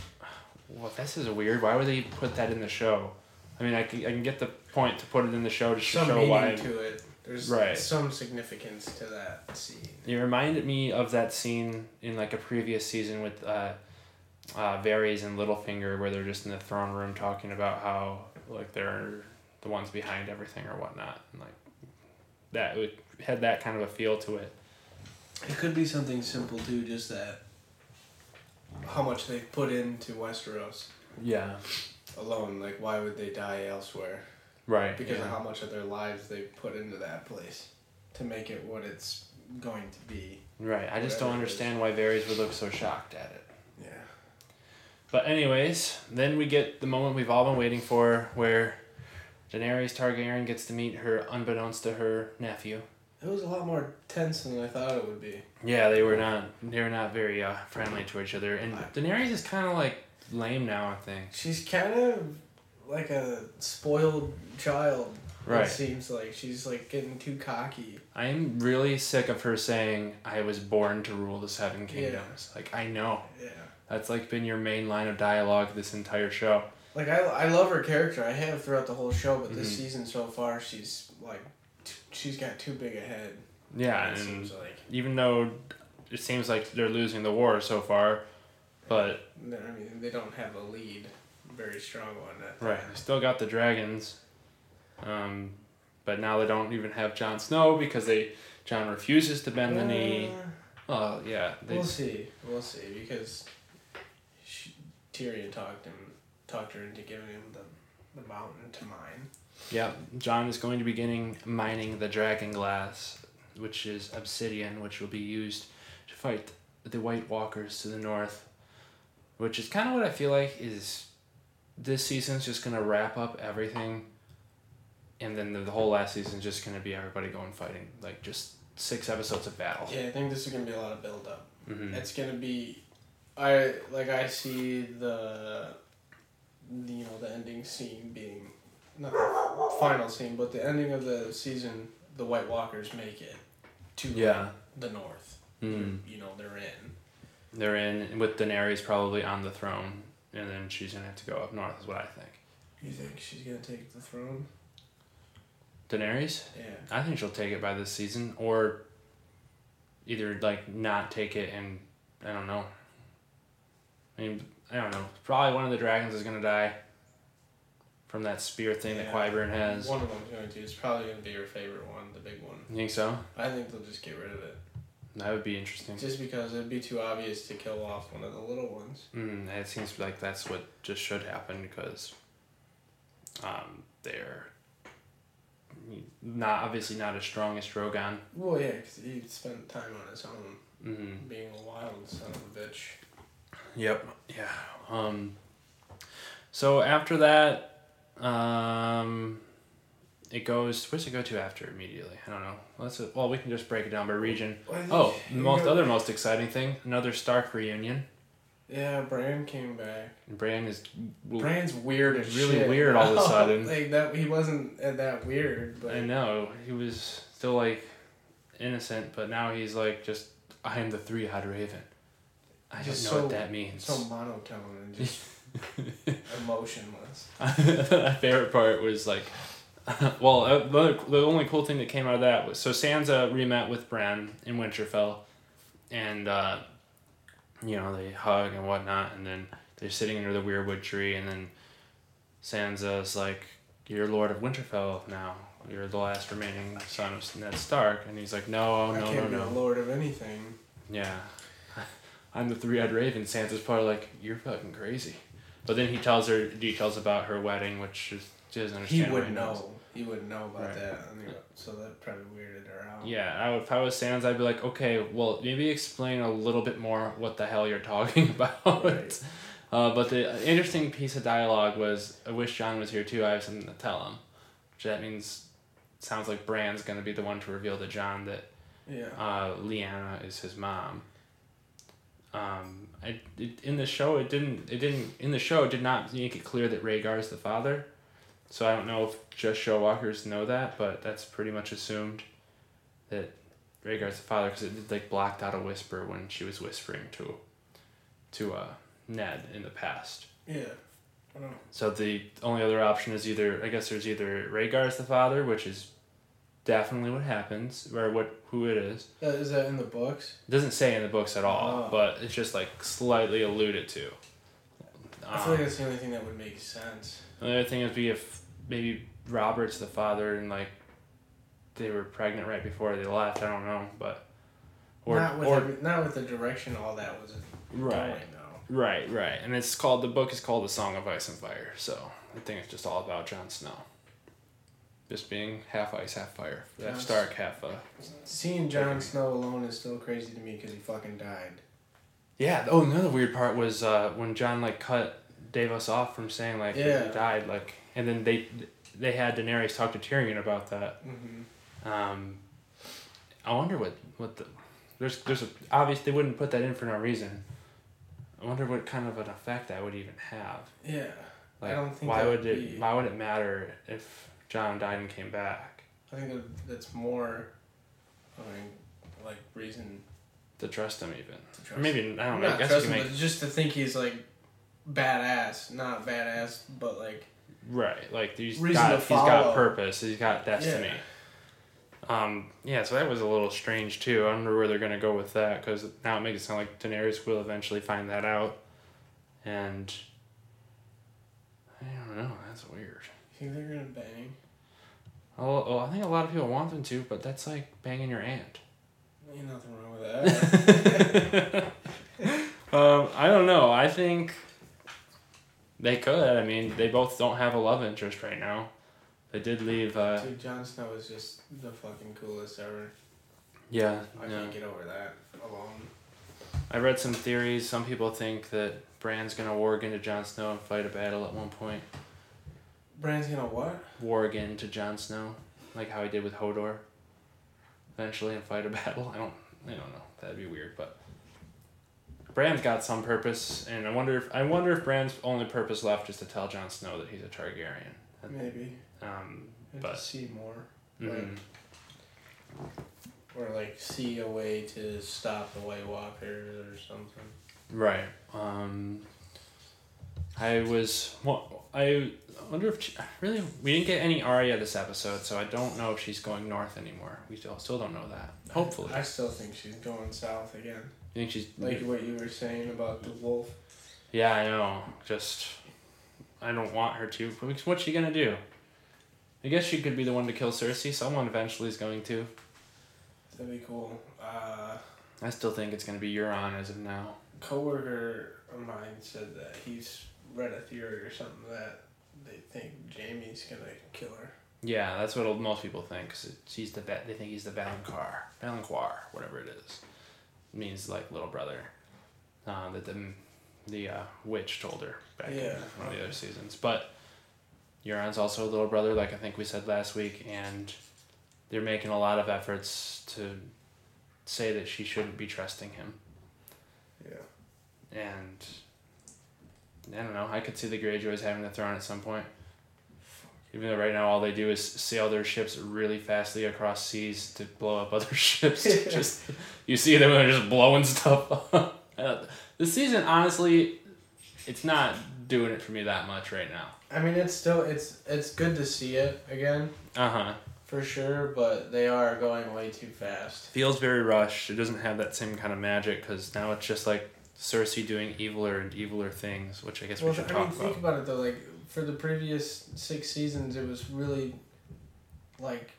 A: well, this is weird. Why would they put that in the show? I mean, I can, I can get the point to put it in the show to
B: some
A: show
B: meaning
A: why.
B: to it. There's
A: Right.
B: some significance to that scene.
A: It reminded me of that scene in like a previous season with uh, uh, Varys and Littlefinger, where they're just in the throne room talking about how like they're the ones behind everything or whatnot, and like that it had that kind of a feel to it.
B: It could be something simple too, just that how much they put into Westeros
A: Yeah.
B: alone. Like, why would they die elsewhere?
A: Right.
B: Because
A: yeah.
B: of how much of their lives they put into that place to make it what it's going to be.
A: Right. I just don't
B: whatever it is.
A: understand why Varys would look so shocked at it.
B: Yeah.
A: But anyways, then we get the moment we've all been waiting for, where Daenerys Targaryen gets to meet her, unbeknownst to her nephew.
B: It was a lot more tense than I thought it would be.
A: Yeah, they were not. They were not very uh, friendly to each other, and Daenerys is kind of like lame now. I think.
B: She's kind of like a spoiled child.
A: Right.
B: It seems like she's like getting too cocky.
A: I'm really sick of her saying, "I was born to rule the Seven Kingdoms." Like I know
B: Yeah.
A: That's like been your main line of dialogue this entire show.
B: Like I, I love her character. I have throughout the whole show, but this
A: Mhm.
B: season so far, she's like, t- she's got too big a head.
A: Yeah,
B: it
A: and
B: seems like.
A: even though it seems like they're losing the war so far, but
B: I mean, they don't have a lead, very strong one.
A: Right, they still got the dragons. Um, but now they don't even have Jon Snow because they Jon refuses to bend the knee.
B: Uh,
A: Oh yeah, they,
B: we'll see. We'll see because Tyrion talked him, talked her into giving him the, the mountain to mine.
A: yeah. Jon is going to be getting mining the dragon glass, which is obsidian, which will be used to fight the White Walkers to the north, which is kind of what I feel like is this season's just gonna wrap up everything, and then the, the whole last season's just gonna be everybody going fighting like just six episodes of battle.
B: Yeah, I think this is gonna be a lot of build up.
A: hmm
B: It's gonna be, I like I see the, the, you know the ending scene being, not the final scene, but the ending of the season. The White Walkers make it to
A: Yeah.
B: the north.
A: Mm.
B: You know they're in.
A: They're in with Daenerys probably on the throne, and then she's gonna have to go up north. Is what I think.
B: You think she's gonna take the throne?
A: Daenerys.
B: Yeah.
A: I think she'll take it by this season, or either like not take it and I don't know. I mean, I don't know. Probably one of the dragons is gonna die from that spear thing that
B: Yeah.
A: Has.
B: One of them's going to. It's probably gonna be your favorite one, the big one.
A: You think so?
B: I think they'll just get rid of it,
A: That would be interesting.
B: just because it'd be too obvious to kill off one of the little ones.
A: Mm, it seems like that's what just should happen because um, they're not obviously not as strong as Drogon.
B: Well, yeah, because he spent time on his own,
A: Mm-hmm.
B: being a wild son of a bitch.
A: Yep. Yeah. Um. So after that, um, it goes. Where's it go to after immediately? I don't know. Let's. Well, we can just break it down by region. Oh, the most other most exciting thing, another Stark reunion.
B: Yeah, Bran came back.
A: Bran is.
B: Bran's weird as
A: Really
B: shit.
A: weird all of a sudden.
B: like that, he wasn't uh, that weird, but
A: I know he was still like innocent, but now he's like just. I am the three-eyed raven. I don't know
B: Just
A: what that means.
B: so monotone and just emotionless.
A: My favorite part was like, well, uh, the, the only cool thing that came out of that was so Sansa remet with Bran in Winterfell, and uh, you know they hug and whatnot, and then they're sitting under the weirwood tree, and then Sansa's like, "You're Lord of Winterfell now. You're the last remaining son of Ned Stark," and he's like, "No,
B: I
A: no,
B: can't
A: no,
B: be
A: no,
B: lord of anything.
A: yeah." I'm the three-eyed raven. Sansa's probably like, "You're fucking crazy," but then he tells her details about her wedding, which is, she doesn't understand.
B: He
A: would knows.
B: know. He would know about
A: Right.
B: that. So that probably weirded her out.
A: Yeah, I would, if I was Sansa, I'd be like, okay, well, maybe explain a little bit more what the hell you're talking about.
B: Right.
A: Uh, but the interesting piece of dialogue was, I wish Jon was here too. I have something to tell him. Which that means, sounds like Bran's gonna be the one to reveal to Jon that
B: Yeah.
A: uh, Lyanna is his mom. Um, I it, in the show it didn't it didn't in the show it did not make it clear that Rhaegar is the father, so I don't know if just show walkers know that, but that's pretty much assumed that Rhaegar's the father because it like blocked out a whisper when she was whispering to to uh, Ned in the past.
B: Yeah. I know.
A: So the only other option is either I guess there's either Rhaegar's the father, which is definitely what happens, or what who it is.
B: Uh, is that in the books?
A: It doesn't say in the books at all,
B: Oh.
A: but it's just like slightly alluded to.
B: I feel like that's the only thing that would make sense.
A: the other thing would be if maybe Robert's the father and like they were pregnant right before they left. I don't know, but or
B: not with
A: or
B: every, not with the direction all that was
A: right,
B: going though.
A: right, right, and it's called the book is called The Song of Ice and Fire. So I think it's just all about Jon Snow. Just being half ice, half fire. Half Stark, half uh.
B: Seeing Jon Snow alone is still crazy to me because he fucking died.
A: Yeah. Oh, another weird part was uh, when Jon like cut Davos off from saying like
B: Yeah.
A: he died, like, and then they they had Daenerys talk to Tyrion about that.
B: Mm-hmm.
A: Um, I wonder what what the there's there's a obvious they wouldn't put that in for no reason. I wonder what kind of an effect that would even have.
B: Yeah.
A: Like,
B: I don't think
A: why would
B: would
A: it
B: be-
A: why would it matter if Jon died and came back?
B: I think that's more, I mean, like reason
A: To trust him even.
B: to
A: Or
B: trust.
A: maybe I don't know. I guess
B: trust him,
A: make
B: just to think he's like badass, not badass, but like
A: Right, like he's
B: Reason
A: got he's got purpose. He's got destiny.
B: Yeah.
A: Um, yeah, so that was a little strange too. I wonder where they're gonna go with that because now it makes it sound like Daenerys will eventually find that out, and I don't know. That's weird.
B: Think they're gonna bang?
A: Oh, oh, I think a lot of people want them to, but that's like banging your aunt.
B: Ain't nothing wrong with that.
A: Um, I don't know. I think they could. I mean, they both don't have a love interest right now. They did leave. Uh,
B: Dude, Jon Snow is just the fucking coolest ever.
A: Yeah,
B: I
A: yeah.
B: can't get over that alone.
A: I read some theories. Some people think that Bran's gonna warg into Jon Snow and fight a battle at one point.
B: Bran's gonna what?
A: War again to Jon Snow, like how he did with Hodor. Eventually, and fight a battle. I don't. I don't know. That'd be weird, but. Bran's got some purpose, and I wonder if I wonder if Bran's only purpose left is to tell Jon Snow that he's a Targaryen.
B: Maybe.
A: Um, But-
B: to see more.
A: mhm.
B: Or like see a way to stop the White Walkers or something.
A: Right. Um, I was. Well, I wonder if she, really we didn't get any Arya this episode, so I don't know if she's going north anymore. We still still don't know that. Hopefully,
B: I still think she's going south again.
A: you think she's
B: Like what you were saying about the wolf.
A: Yeah, I know. Just I don't want her to. What's she gonna do? I guess she could be the one to kill Cersei. Someone eventually is going to.
B: That'd be cool. Uh,
A: I still think it's gonna be Euron as of now.
B: coworker of mine said that he's read a theory or something that they think Jamie's gonna kill her.
A: Yeah, that's what most people think. Cause she's the ba- they think he's the valonqar, valonqar, whatever it is. It means like little brother. Uh, that the the uh, witch told her back in
B: Yeah.
A: one of the other seasons. But Euron's also a little brother, like I think we said last week, and they're making a lot of efforts to say that she shouldn't be trusting him.
B: Yeah.
A: And I don't know. I could see the Greyjoys having the throne at some point. Even though right now all they do is sail their ships really fastly across seas to blow up other ships. just you see them and they're just blowing stuff up. Uh, this season, honestly, it's not doing it for me that much right now.
B: I mean, it's still it's it's good to see it again
A: Uh huh.
B: for sure, but they are going way too fast.
A: Feels very rushed. It doesn't have that same kind of magic because now it's just like Cersei doing eviler and eviler things, which I guess we
B: Well,
A: should
B: I
A: talk
B: mean,
A: about.
B: think about it though. Like for the previous six seasons, it was really like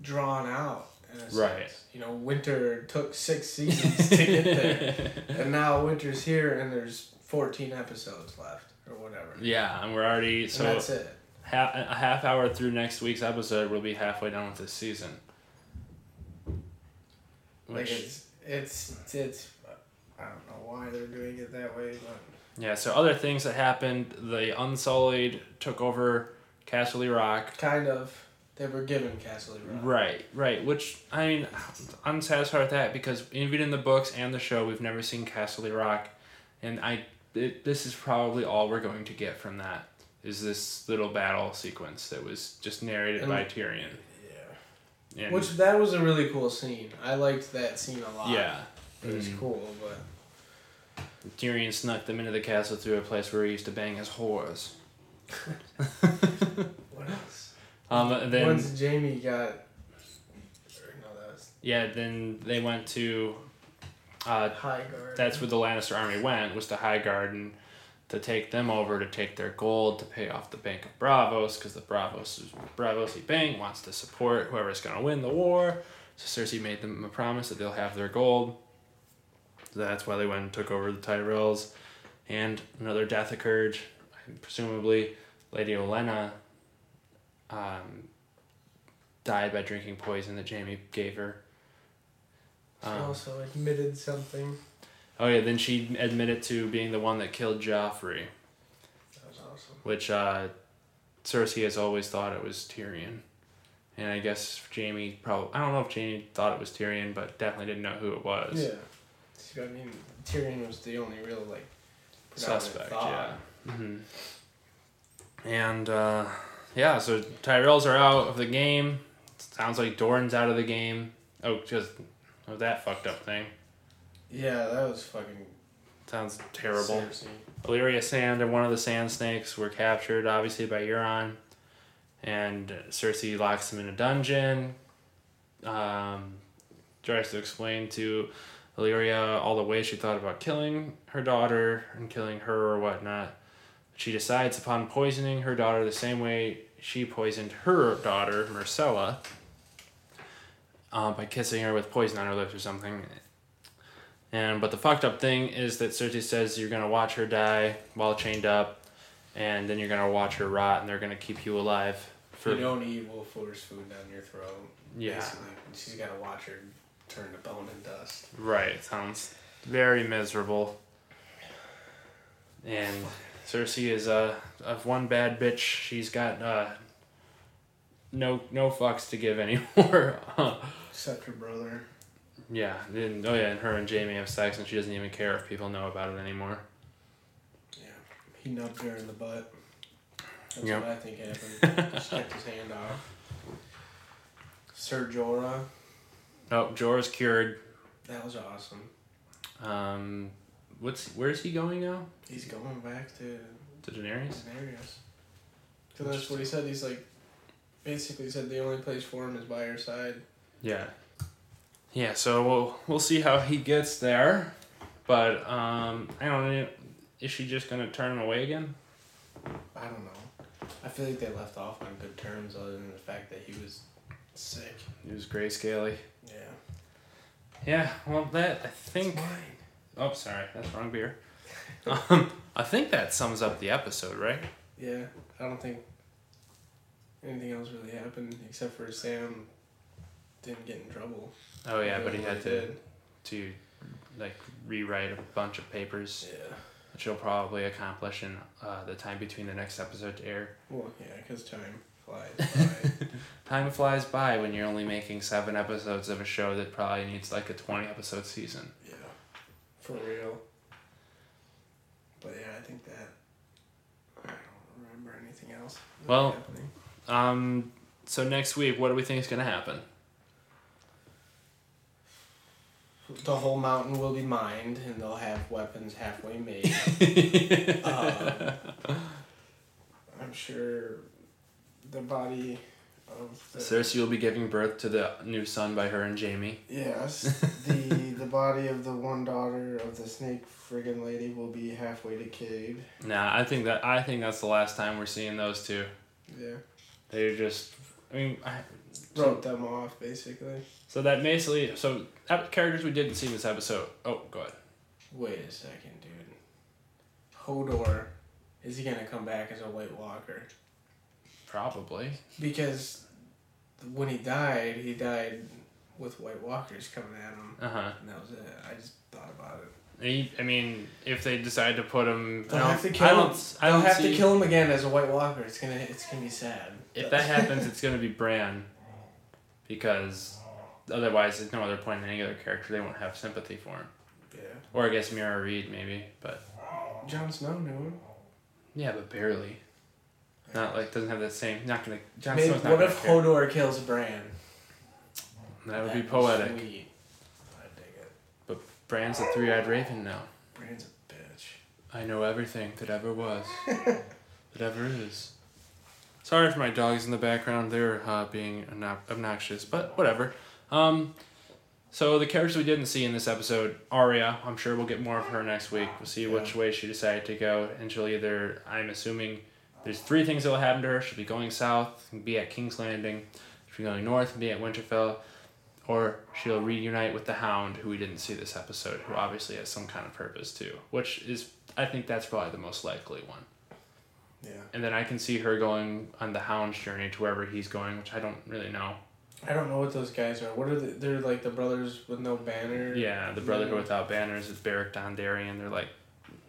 B: drawn out. A sense.
A: Right.
B: You know, winter took six seasons to get there, and now winter's here, and there's fourteen episodes left or whatever.
A: Yeah, and we're already
B: and
A: so
B: that's it.
A: half a half hour through next week's episode. We'll be halfway done with this season.
B: Like it's it's it's. I don't know why they're doing it that way, but
A: yeah, so other things that happened. The Unsullied took over Castle Rock.
B: kind of. They were given Castle Rock.
A: Right, right. Which I mean, I'm satisfied with that because even in the books and the show, we've never seen Castle Rock, and I it, this is probably all we're going to get from that. Is this little battle sequence that was just narrated
B: And-
A: by Tyrion?
B: Yeah.
A: And,
B: Which that was a really cool scene. I liked that scene a lot.
A: yeah,
B: It was
A: Mhm.
B: cool, but
A: Tyrion snuck them into the castle through a place where he used to bang his whores.
B: what else?
A: Um, then
B: Once Jamie got. No, that was
A: yeah, then they went to. Uh, that's where the Lannister army went was to High Garden, to take them over to take their gold to pay off the Bank of Braavos because the Braavos Braavosi Bank wants to support whoever's gonna win the war. So Cersei made them a promise that they'll have their gold. That's why they went and took over the Tyrells, and another death occurred. Presumably, Lady Olenna um, died by drinking poison that Jamie gave her.
B: She
A: Um,
B: also admitted something.
A: Oh yeah, then she admitted to being the one that killed Joffrey,
B: That was awesome.
A: which uh, Cersei has always thought it was Tyrion, and I guess Jamie probably I don't know if Jamie thought it was Tyrion, but definitely didn't know who it was.
B: Yeah. See, I mean, Tyrion was the only real like
A: Suspect,
B: thought.
A: yeah. hmm And uh, yeah, so Tyrells are out of the game. Sounds like Doran's out of the game. Oh, just oh, that fucked up thing.
B: Yeah, that was fucking
A: Sounds terrible.
B: Cersei.
A: Ellaria Sand and one of the Sand Snakes were captured, obviously, by Euron. And Cersei locks them in a dungeon. Um, tries to explain to Ellaria all the ways she thought about killing her daughter and killing her or whatnot. She decides upon poisoning her daughter the same way she poisoned her daughter, Myrcella, uh, by kissing her with poison on her lips or something. And but the fucked up thing is that Cersei says you're gonna watch her die while chained up, and then you're gonna watch her rot, and they're gonna keep you alive for
B: you don't eat Wolf force food down your throat.
A: yeah.
B: Basically, she's got to watch her turn to bone and dust.
A: Right. Sounds very miserable. And Cersei is uh, of one bad bitch. She's got uh, no no fucks to give anymore.
B: Except her brother.
A: yeah. And, oh yeah, and her and Jamie have sex, and she doesn't even care if people know about it anymore.
B: Yeah. He nubbed her in the butt. That's
A: Yep.
B: what I think happened. Just his hand off. Sir Jorah.
A: Oh, Jorah's cured.
B: That was awesome.
A: Um, what's where's he going now?
B: He's going back to
A: To Daenerys.
B: Daenerys. So that's what he said. He's like, basically said the only place for him is by her side.
A: Yeah. Yeah, so we'll we'll see how he gets there. But um I don't know is she just gonna turn him away again?
B: I don't know. I feel like they left off on good terms, other than the fact that he was sick.
A: He was grayscaly.
B: Yeah.
A: Yeah, well that I think
B: It's.
A: Oh sorry, that's wrong beer. um I think that sums up the episode, right?
B: Yeah, I don't think anything else really happened except for Sam didn't get in trouble.
A: Oh yeah, but he had to
B: did.
A: to like rewrite a bunch of papers,
B: Yeah.
A: which he'll probably accomplish in uh, the time between the next episode to air.
B: Well, yeah, because time flies by.
A: Time flies by when you're only making seven episodes of a show that probably needs like a 20 episode season.
B: yeah. For real. But yeah, I think that. I don't remember anything else.
A: Well-
B: happening.
A: Um, so next week, what do we think is going to happen?
B: The whole mountain will be mined, and they'll have weapons halfway made. um, I'm sure the body of the
A: Cersei will be giving birth to the new son by her and Jamie.
B: yes the the body of the one daughter of the snake friggin' lady will be halfway to decayed.
A: Nah, I think that I think that's the last time we're seeing those two.
B: Yeah,
A: They're just, I mean, I, so,
B: them off basically.
A: so that basically, so characters we didn't see in this episode. Oh, go ahead.
B: Wait a second, dude. Hodor, is he gonna come back as a White Walker?
A: Probably.
B: Because when he died, he died with White Walkers coming at him,
A: Uh huh.
B: and that was it. I just thought about it.
A: I mean, if they decide to put him,
B: They'll
A: I don't-
B: have to kill
A: I
B: him.
A: don't, I don't
B: have
A: see,
B: to kill him again as a White Walker. It's gonna it's gonna be sad.
A: If that happens, it's gonna be Bran, because otherwise, there's no other point in any other character. They won't have sympathy for him.
B: yeah.
A: Or I guess Meera Reed maybe, but
B: Jon Snow knew him.
A: yeah, but barely. Not like doesn't have the same. Not gonna. Jon
B: Maybe,
A: Snow's not
B: what
A: gonna
B: if
A: care.
B: Hodor kills Bran?
A: That would be
B: That'd
A: poetic.
B: Sweet. I dig it.
A: But Bran's a three-eyed raven now.
B: Bran's a bitch.
A: I know everything that ever was, that ever is. Sorry for my dogs in the background. They're uh, being obno- obnoxious, but whatever. Um, so the characters we didn't see in this episode, Arya. I'm sure we'll get more of her next week. We'll see which way she decided to go, and she'll either. I'm assuming there's three things that will happen to her. She'll be going south and be at King's Landing. She'll be going north and be at Winterfell. Or she'll reunite with the Hound, who we didn't see this episode, who obviously has some kind of purpose too. Which is, I think that's probably the most likely one.
B: Yeah.
A: And then I can see her going on the Hound's journey to wherever he's going, which I don't really know.
B: I don't know what those guys are. What are they? They're like the brothers with no banner.
A: Yeah, the Brotherhood Without Banners is Beric Dondarrion. They're like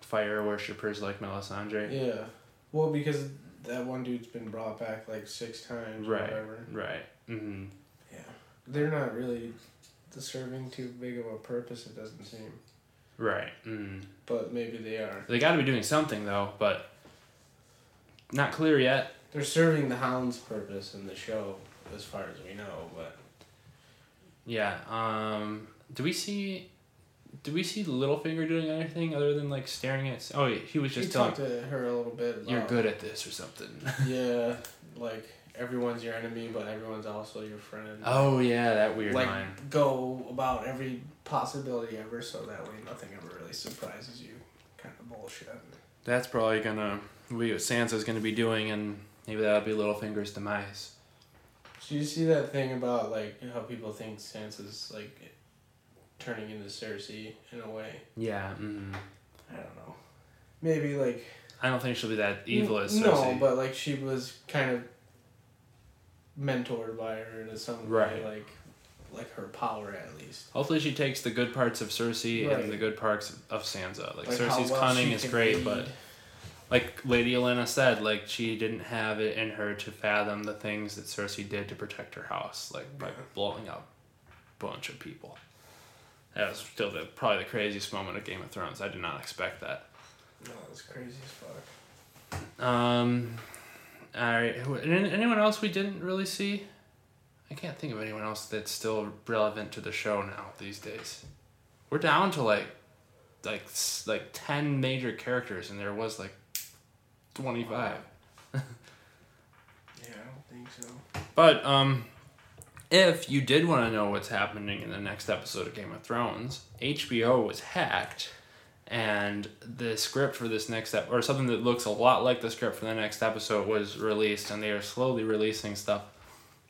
A: fire worshippers like Melisandre.
B: Yeah. Well, because that one dude's been brought back like six times or
A: Right.
B: whatever.
A: Right. hmm
B: Yeah. They're not really serving too big of a purpose, it doesn't seem.
A: Right. hmm
B: But maybe they are.
A: They got to be doing something though, but not clear yet.
B: They're serving the Hound's purpose in the show, as far as we know, but.
A: Yeah. Um. Do we see? Do we see Littlefinger doing anything other than like staring at? Oh, yeah, he was just
B: he
A: telling.
B: talked to her a little bit.
A: You're good at this or something.
B: Yeah, like everyone's your enemy, but everyone's also your friend.
A: oh yeah, that weird
B: like
A: line.
B: go about every possibility ever, so that way nothing ever really surprises you. Kind of bullshit.
A: That's probably gonna be what Sansa's gonna be doing, and maybe that'll be Littlefinger's demise.
B: So you see that thing about like how people think Sansa's like turning into Cersei in a way.
A: Yeah. Mm.
B: I don't know. Maybe like
A: I don't think she'll be that evil as Cersei.
B: no, but like she was kind of mentored by her in some
A: Right.
B: way, like like her power at least.
A: Hopefully, she takes the good parts of Cersei
B: Right.
A: and the good parts of Sansa. Like,
B: Like
A: Cersei's
B: well
A: cunning is great,
B: read.
A: but like Lady Olenna said, like she didn't have it in her to fathom the things that Cersei did to protect her house, like by blowing up a bunch of people. That was still the probably the craziest moment of Game of Thrones. I did not expect that.
B: No, it's crazy as fuck.
A: Um, all right. Anyone else we didn't really see? I can't think of anyone else that's still relevant to the show now these days. We're down to like, like like ten major characters, and there was like twenty five.
B: Yeah, I don't think so.
A: But um, if you did want to know what's happening in the next episode of Game of Thrones, HBO was hacked, and the script for this next ep- or something that looks a lot like the script for the next episode was released, and they are slowly releasing stuff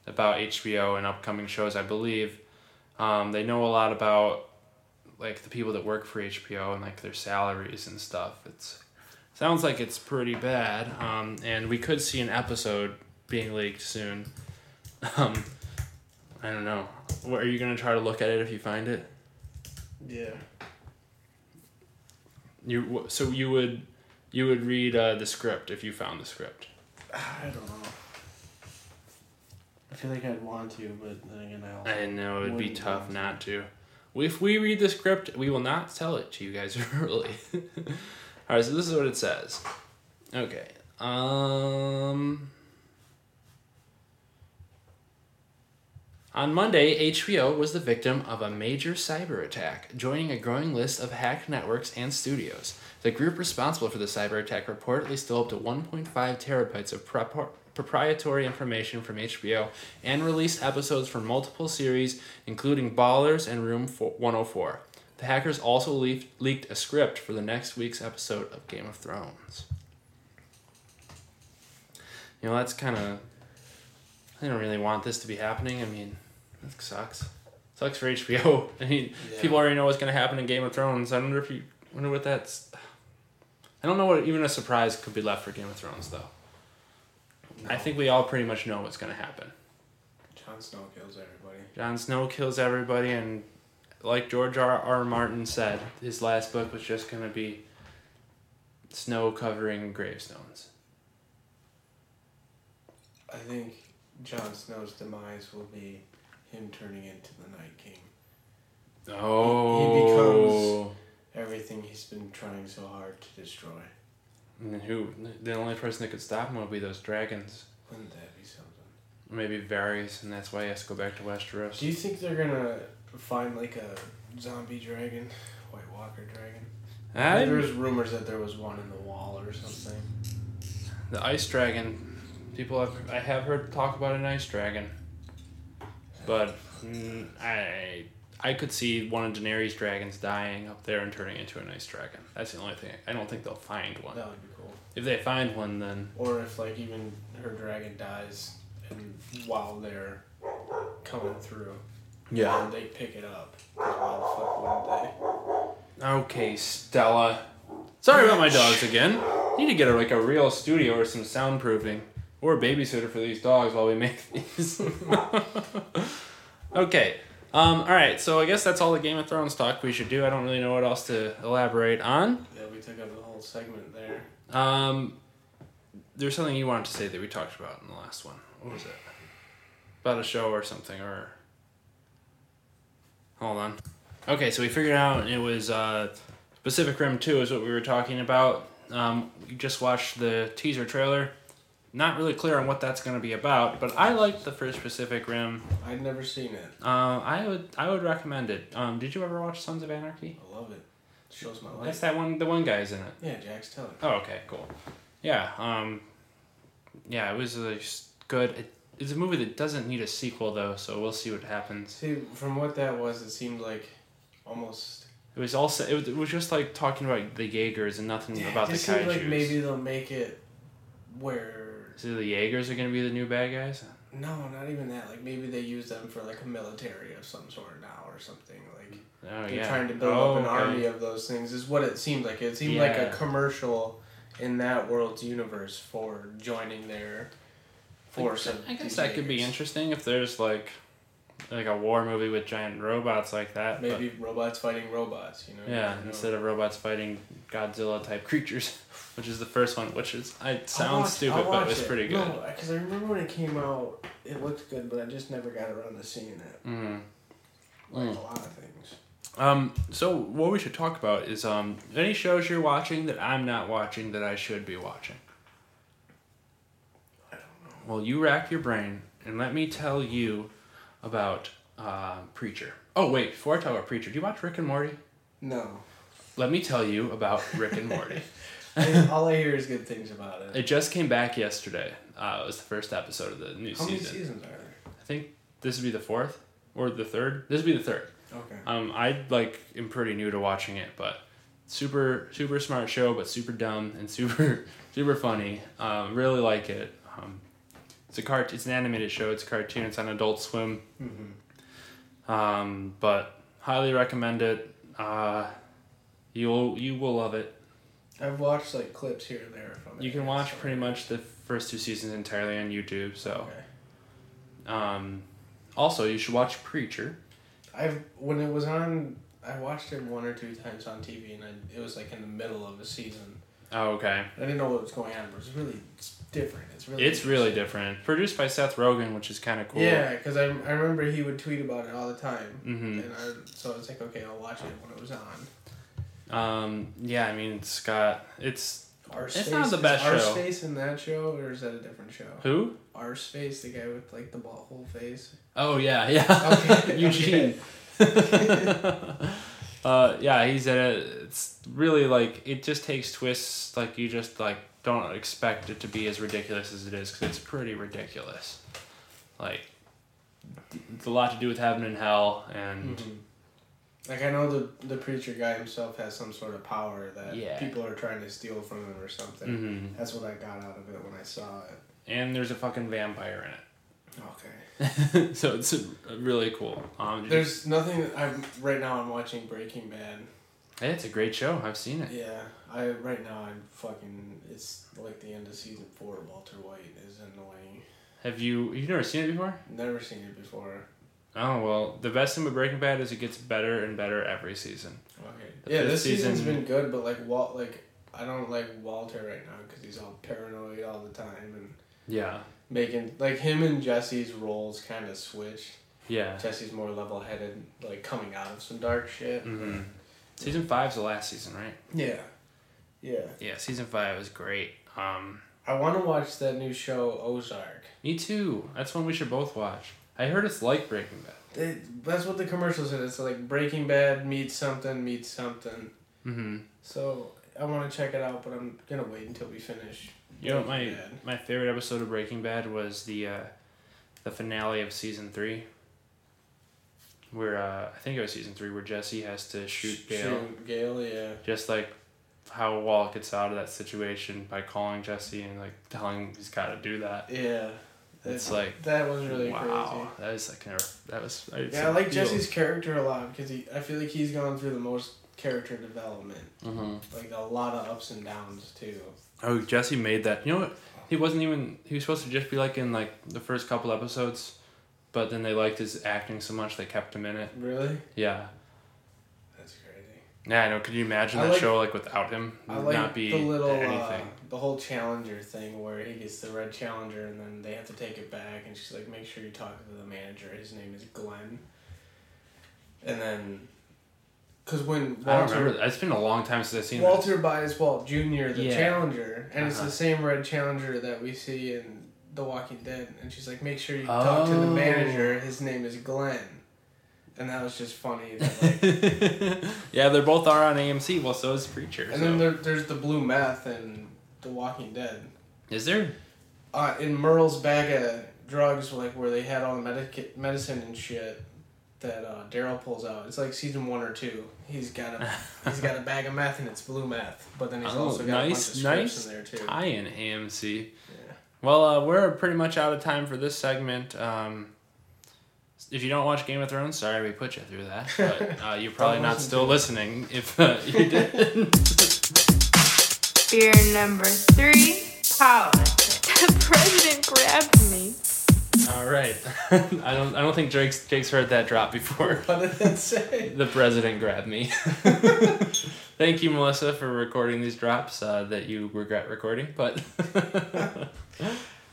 A: about HBO and upcoming shows. I believe um, they know a lot about like the people that work for HBO and like their salaries and stuff. It's sounds like it's pretty bad, um, and we could see an episode being leaked soon. Um, I don't know. What are you gonna try to look at it if you find it?
B: Yeah.
A: You so you would you would read uh, the script if you found the script.
B: I don't know. I feel like I'd want to, but then again, I also.
A: I know it'd be tough
B: to.
A: not to. If we read the script, we will not tell it to you guys early. All right, so this is what it says. Okay. Um. On Monday, HBO was the victim of a major cyber attack, joining a growing list of hacked networks and studios. The group responsible for the cyber attack reportedly stole up to 1.5 terabytes of propor- proprietary information from HBO and released episodes from multiple series, including Ballers and Room 104. The hackers also leaked a script for the next week's episode of Game of Thrones. You know, that's kind of. I don't really want this to be happening. I mean, that sucks. Sucks for HBO. I mean,
B: Yeah.
A: people already know what's going to happen in Game of Thrones. I wonder if you wonder what that's. I don't know what even a surprise could be left for Game of Thrones though. I think we all pretty much know what's going to happen.
B: Jon Snow kills everybody.
A: Jon Snow kills everybody, and like George R. R. Martin said, his last book was just going to be snow covering gravestones.
B: I think Jon Snow's demise will be him turning into the Night King.
A: Oh. He, he becomes oh.
B: everything he's been trying so hard to destroy.
A: And who? The only person that could stop him would be those dragons.
B: Wouldn't that be something?
A: Maybe Varys, and that's why he has to go back to Westeros.
B: Do you think they're gonna find like a zombie dragon, White Walker dragon?
A: I,
B: there rumors that there was one in the wall or something.
A: the ice dragon. People have I have heard talk about an ice dragon, but mm, I I could see one of Daenerys' dragons dying up there and turning into a nice dragon. That's the only thing. I don't think they'll find one.
B: That would be cool.
A: If they find one, then
B: Or if like even her dragon dies and while they're coming through, Yeah. and they pick it up. Why the fuck wouldn't they?
A: Okay, Stella. Sorry about my dogs again. Need to get a, like a real studio or some soundproofing or a babysitter for these dogs while we make these. okay. Um, all right, so I guess that's all the Game of Thrones talk we should do. I don't really know what else to elaborate on.
B: Yeah, we took up the whole segment there.
A: Um, there's something you wanted to say that we talked about in the last one. What was it? About a show or something, or hold on. Okay, so we figured out it was uh, Pacific Rim Two is what we were talking about. Um, we just watched the teaser trailer. Not really clear on what that's going to be about, but I liked the first Pacific Rim.
B: I'd never seen it.
A: Uh, I would I would recommend it. Um, did you ever watch Sons of Anarchy?
B: I love it. It shows my life.
A: That's that one. The one guy's in it.
B: Yeah, Jax Teller.
A: Oh, okay, cool. Yeah, um, yeah, it was uh, just good. It, it's a movie that doesn't need a sequel though, so we'll see what happens.
B: See, from what that was, it seemed like almost.
A: It was also it was, it was just like talking about the Jaegers and nothing about
B: it
A: the
B: just
A: kaiju.
B: like maybe they'll make it where.
A: So the Jaegers are gonna be the new bad guys.
B: No, not even that. Like maybe they use them for like a military of some sort now or something. Like
A: Oh
B: they're
A: yeah.
B: trying to build
A: oh,
B: up an oh,
A: okay.
B: army of those things. Is what it seemed like. It seemed like a commercial in that world's universe for joining their force of.
A: I guess
B: these
A: that could be interesting if there's like like a war movie with giant robots like that.
B: Maybe robots fighting robots. You know.
A: yeah,
B: never know.
A: instead of robots fighting Godzilla type creatures, which is the first one, which is I sounds
B: watch-
A: stupid, but it
B: watch
A: was pretty good.
B: No, because I remember when it came out, it looked good, but I just never got around to seeing it.
A: Mm.
B: Like
A: Mm.
B: a lot of things.
A: Um, so what we should talk about is um any shows you're watching that I'm not watching that I should be watching.
B: I don't know.
A: Well, you rack your brain and let me tell you about uh, Preacher. Oh wait, before I talk about Preacher, do you watch Rick and Morty?
B: No.
A: Let me tell you about Rick and Morty.
B: All I hear is good things about it.
A: It just came back yesterday. Uh, it was the first episode of the new season.
B: How many seasons are there?
A: I think this would be the fourth or the third. This would be the third.
B: Okay.
A: Um, I like am pretty new to watching it, but super super smart show, but super dumb and super super funny. Um, really like it. Um, it's a cart. It's an animated show. It's a cartoon. It's on Adult Swim.
B: hmm
A: Um, but highly recommend it. Uh, you'll you will love it.
B: I've watched like clips here and there from it.
A: You can watch
B: so
A: pretty much the first two seasons entirely on YouTube. So,
B: Okay.
A: um, also you should watch Preacher.
B: I've when it was on, I watched it one or two times on TV, and I, it was like in the middle of a season.
A: Oh, okay.
B: I didn't know what was going on, but it's really it's different. It's really
A: It's really different. Produced by Seth Rogen, which is kind of cool.
B: Yeah, because I, I remember he would tweet about it all the time,
A: hmm
B: and I, so I was like, okay, I'll watch it when it was on.
A: Um, yeah, I mean, it's got it's
B: Our
A: It's not the best
B: Our
A: show.
B: Space in that show, or is that a different show?
A: who?
B: Arseface, the guy with like the ball, whole face.
A: Oh yeah, yeah.
B: Okay,
A: Eugene. uh, yeah, he's at it. It's really like it just takes twists like you just like don't expect it to be as ridiculous as it is because it's pretty ridiculous. Like it's a lot to do with heaven and hell, and
B: Mhm. Like I know the the preacher guy himself has some sort of power that
A: Yeah.
B: people are trying to steal from him or something.
A: Mhm.
B: That's what I got out of it when I saw it.
A: and there's a fucking vampire in it, Okay. so it's really cool. Um,
B: There's nothing. I'm right now. I'm watching Breaking Bad.
A: hey, it's a great show. I've seen it.
B: Yeah, I right now I'm fucking. It's like the end of season four. Walter White is annoying.
A: Have you you've never seen it before?
B: Never seen it before.
A: Oh well, the best thing with Breaking Bad is it gets better and better every season.
B: Okay.
A: The
B: yeah, this season's
A: season-
B: been good, but like Walt, like I don't like Walter right now because he's all paranoid all the time and
A: Yeah,
B: making like him and Jesse's roles kind of switched.
A: yeah.
B: Jesse's more level headed, like coming out of some dark shit.
A: hmm Season five's the last season, right?
B: Yeah, yeah.
A: Yeah, season five was great. Um,
B: I want to watch that new show Ozark.
A: me too. That's one we should both watch. I heard it's like Breaking Bad.
B: It, that's what the commercial said. It's like Breaking Bad meets something meets something.
A: Mm-hmm.
B: So I want to check it out, but I'm gonna wait until we finish.
A: You know my
B: Bad.
A: my favorite episode of Breaking Bad was the uh, the finale of season three. Where uh, I think it was season three where Jesse has to shoot
B: Sh-
A: Gale.
B: Shoot Gale, yeah.
A: just like how Walt gets out of that situation by calling Jesse and like telling him he's got to do that.
B: Yeah.
A: It's
B: That-
A: like
B: that was really crazy.
A: wow, that is like never, that was I
B: crazy. Yeah, I like Jesse's character a lot because he. I feel like he's gone through the most character development.
A: hmm
B: Like a lot of ups and downs too.
A: Oh, Jesse made that. You know what? He wasn't even. He was supposed to just be like in like the first couple episodes, but then they liked his acting so much they kept him in it.
B: Really?
A: Yeah.
B: That's.
A: Yeah, I know. Could you imagine
B: I
A: that
B: like-
A: show like without him?
B: I
A: Would
B: like
A: not be
B: the little uh,
A: anything.
B: the whole challenger thing where he gets the red challenger and then they have to take it back and she's like, make sure you talk to the manager. His name is Glenn. And then, because when
A: I don't remember. It's been a long time since I've seen that.
B: Walter buys Walt Jr. the
A: Yeah.
B: challenger, and it's
A: Uh-huh.
B: the same red challenger that we see in The Walking Dead. And she's like, make sure you talk to the
A: Oh.
B: manager. His name is Glenn. And that was just funny. That, like,
A: yeah, they both are on AMC. Well, so is Preacher.
B: and
A: so.
B: then there, there's the blue meth and The Walking Dead.
A: Is there?
B: uh, in Merle's bag of drugs, like where they had all the medic- medicine and shit that uh, Daryl pulls out. It's like season one or two. He's got a he's got a bag of meth and it's blue meth, but then he's
A: Oh,
B: also got
A: nice,
B: a bunch of
A: nice
B: in there too.
A: tie in AMC.
B: Yeah.
A: Well, uh, we're pretty much out of time for this segment. Um, if you don't watch Game of Thrones, sorry we put you through that, but uh, you're probably
B: Don't listen
A: still listening if uh, you did.
C: Beer number three, politics. The president grabbed me.
A: All right. I don't. I don't think Jake's Jake's heard that drop before.
B: What did it say?
A: The president grabbed me. Thank you, Melissa, for recording these drops uh, that you regret recording. But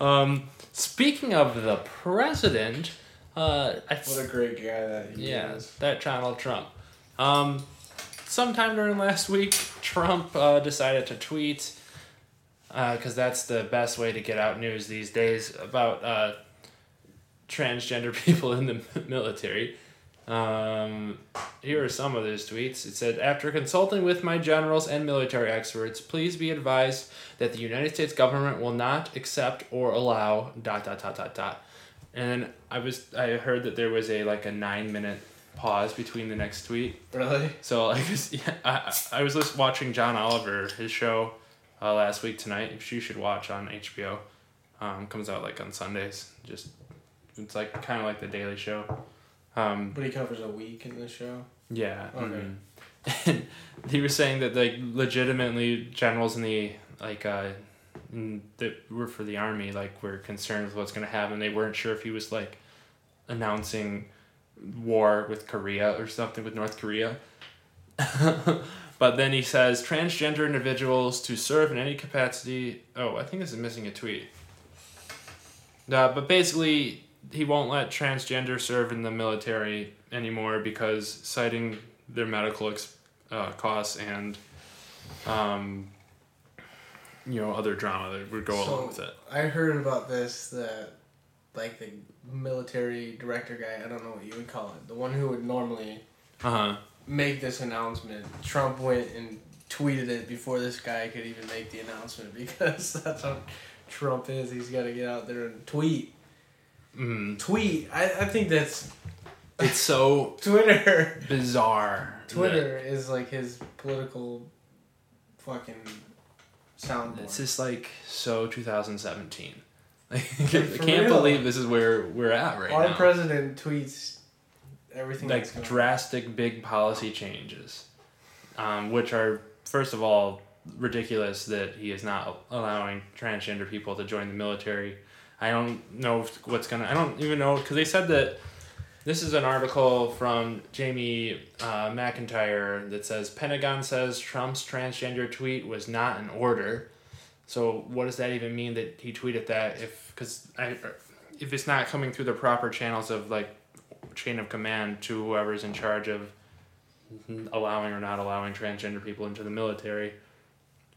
A: um, speaking of the president, uh,
B: What a great guy that he
A: yeah,
B: is.
A: that Donald Trump. Um, sometime during last week, Trump uh, decided to tweet because that's the best way to get out news these days about uh, transgender people in the military. Um, here are some of those tweets. It said, After consulting with my generals and military experts, please be advised that the United States government will not accept or allow dot dot dot dot dot. And then I was I heard that there was a like a nine minute pause between the next tweet.
B: Really?
A: So like yeah, I I was just watching John Oliver his show uh, last week tonight. Which you should watch on HBO. Um, comes out like on Sundays. Just it's like kind of like the Daily Show. Um,
B: But he covers a week in the show.
A: yeah.
B: Okay.
A: mhm. And he was saying that like legitimately generals in the like uh that were for the army like were concerned with what's gonna happen. They weren't sure if he was like announcing war with Korea or something with North Korea. but then he says transgender individuals to serve in any capacity. Oh, I think this is missing a tweet. Uh, but basically, he won't let transgender serve in the military anymore because citing their medical ex- uh, costs and, um, you know, other drama that would go along with it.
B: I heard about this that, like the military director guy, I don't know what you would call it, the one who would normally
A: Uh huh.
B: make this announcement. Trump went and tweeted it before this guy could even make the announcement because that's how Trump is. He's got to get out there and tweet.
A: Mm.
B: Tweet. I, I think that's
A: It's so
B: Twitter.
A: bizarre.
B: Twitter is like his political fucking soundboard.
A: It's just like so 2017. Like, I can't
B: real.
A: believe this is where we're at right
B: Our
A: now.
B: Our president tweets everything that's
A: like drastic big policy changes, um, which are first of all ridiculous that he is not allowing transgender people to join the military. I don't know what's gonna. I don't even know because they said that. This is an article from Jamie uh, McIntyre that says Pentagon says Trump's transgender tweet was not an order. So what does that even mean that he tweeted that if because I if it's not coming through the proper channels of like chain of command to whoever's in charge of allowing or not allowing transgender people into the military,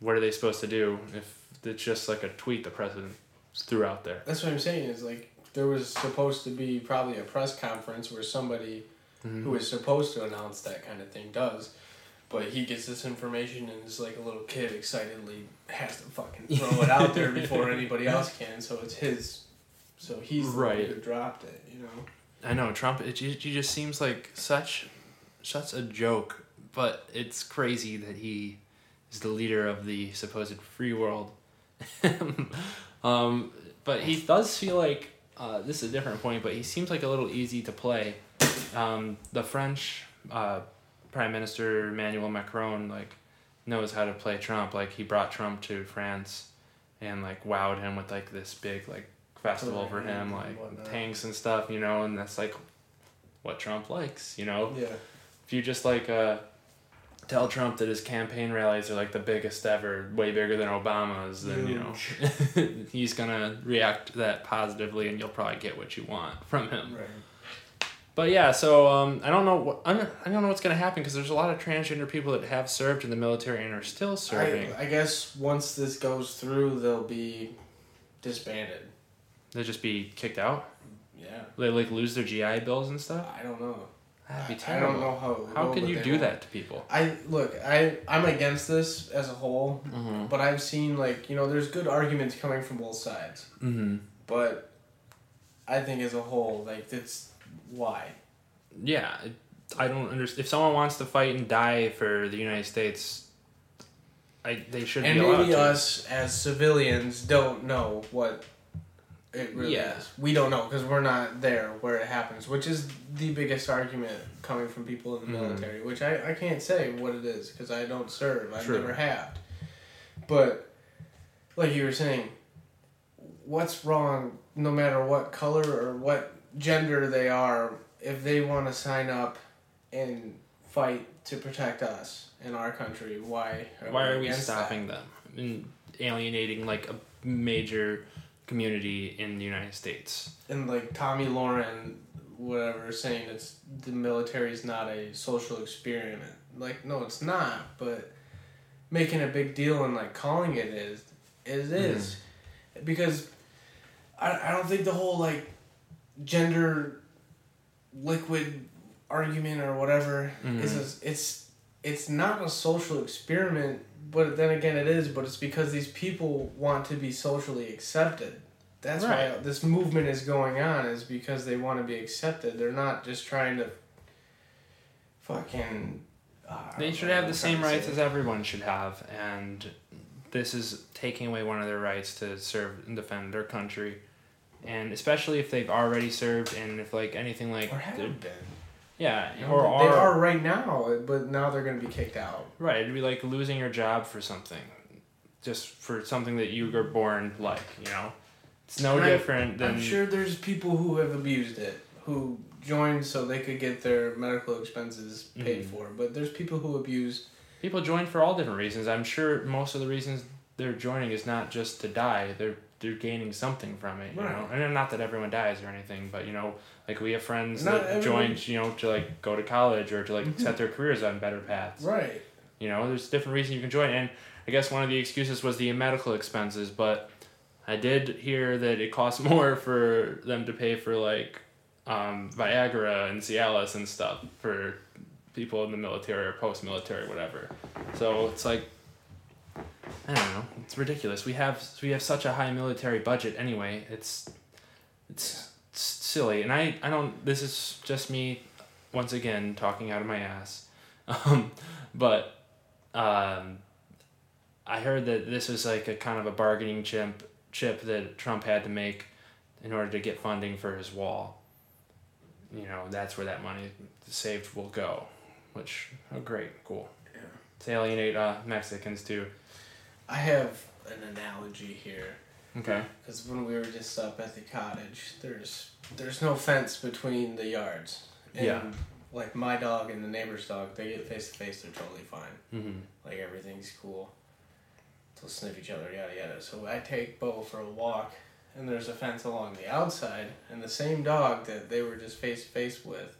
A: what are they supposed to do if it's just like a tweet the president threw out there?
B: That's what I'm saying. Is like there was supposed to be probably a press conference where somebody
A: Mm-hmm.
B: who is supposed to announce that kind of thing does, but he gets this information and is like a little kid excitedly has to fucking throw it out there before anybody else can. So it's his. So he's the
A: Right.
B: who dropped it. You know.
A: I know Trump. It, he he just seems like such, such a joke. But it's crazy that he is the leader of the supposed free world. um, but he does feel like uh, this is a different point. But he seems like a little easy to play. Um, the French uh, Prime Minister Emmanuel Macron like knows how to play Trump. Like he brought Trump to France, and like wowed him with like this big like festival for him, like
B: whatnot.
A: tanks and stuff, you know, and that's like what Trump likes, you know.
B: Yeah.
A: If you just like uh, tell Trump that his campaign rallies are like the biggest ever, way bigger than Obama's, then you know he's gonna react to that positively, and you'll probably get what you want from him.
B: Right.
A: But yeah, so um, I don't know what I don't, I don't know what's gonna happen because there's a lot of transgender people that have served in the military and are still serving.
B: I, I guess once this goes through, they'll be disbanded.
A: They'll just be kicked out.
B: Yeah.
A: They like lose their GI bills and stuff.
B: I don't know.
A: That'd be
B: I- I don't know how.
A: How can you do that to people?
B: I look. I I'm against this as a whole,
A: Mm-hmm.
B: but I've seen like you know there's good arguments coming from both sides,
A: Mm-hmm.
B: but I think as a whole like that's why.
A: Yeah, I don't understand. If someone wants to fight and die for the United States, I they should
B: And maybe us as civilians don't know what it really
A: Yeah.
B: is. We don't know because we're not there where it happens, which is the biggest argument coming from people in the
A: Mhm.
B: military. Which I, I can't say what it is because I don't serve. I've
A: True.
B: never had. But like you were saying, what's wrong no matter what color or what gender they are, if they want to sign up and fight to protect us in our country, why?
A: Why are we
B: against that?
A: stopping them and alienating like a major community in the United States?
B: And like Tomi Lahren, whatever, saying it's the military is not a social experiment. Like, no, it's not. But making a big deal and like calling it is, it mm-hmm. is, because I I don't think the whole like gender liquid argument or whatever mm-hmm. is a, it's it's not a social experiment. But then again, it is. But it's because these people want to be socially accepted. That's why this movement is going on. Is because they want to be accepted. They're not just trying to fucking. uh,
A: They should have the same rights as everyone should have, and this is taking away one of their rights to serve and defend their country, and especially if they've already served, and if like anything like
B: Or have been.
A: Yeah,
B: You know,
A: are,
B: they are right now, but now they're going to be kicked out.
A: right, it'd be like losing your job for something, just for something that you were born like, you know, it's no
B: And I-
A: different than
B: I'm sure there's people who have abused it, who joined so they could get their medical expenses paid
A: Mhm.
B: for. But there's people who abuse.
A: people join for all different reasons. I'm sure most of the reasons they're joining is not just to die. They're they're gaining something from it, you know. And not that everyone dies or anything, but you know, like we have friends
B: Not
A: that
B: everyone-
A: joined, you know, to like go to college or to like
B: Mhm.
A: set their careers on better paths.
B: Right.
A: You know, there's different reasons you can join, and I guess one of the excuses was the medical expenses, but I did hear that it costs more for them to pay for like um, Viagra and Cialis and stuff for people in the military or post military, whatever. So it's like I don't know. It's ridiculous. We have we have such a high military budget anyway. It's it's, it's silly, and I I don't. This is just me once again talking out of my ass. Um, but um, I heard that this was like a kind of a bargaining chip chip that Trump had to make in order to get funding for his wall. You know, that's where that money saved will go. Which oh great, cool.
B: Yeah.
A: To alienate uh, Mexicans too.
B: I have an analogy here
A: Okay.
B: because when we were just up at the cottage, there's there's no fence between the yards. And
A: Yeah.
B: Like my dog and the neighbor's dog, they get face to face. They're totally fine.
A: Mm-hmm.
B: Like everything's cool. They'll sniff each other, yada yada. So I take Bo for a walk, and there's a fence along the outside, and the same dog that they were just face to face with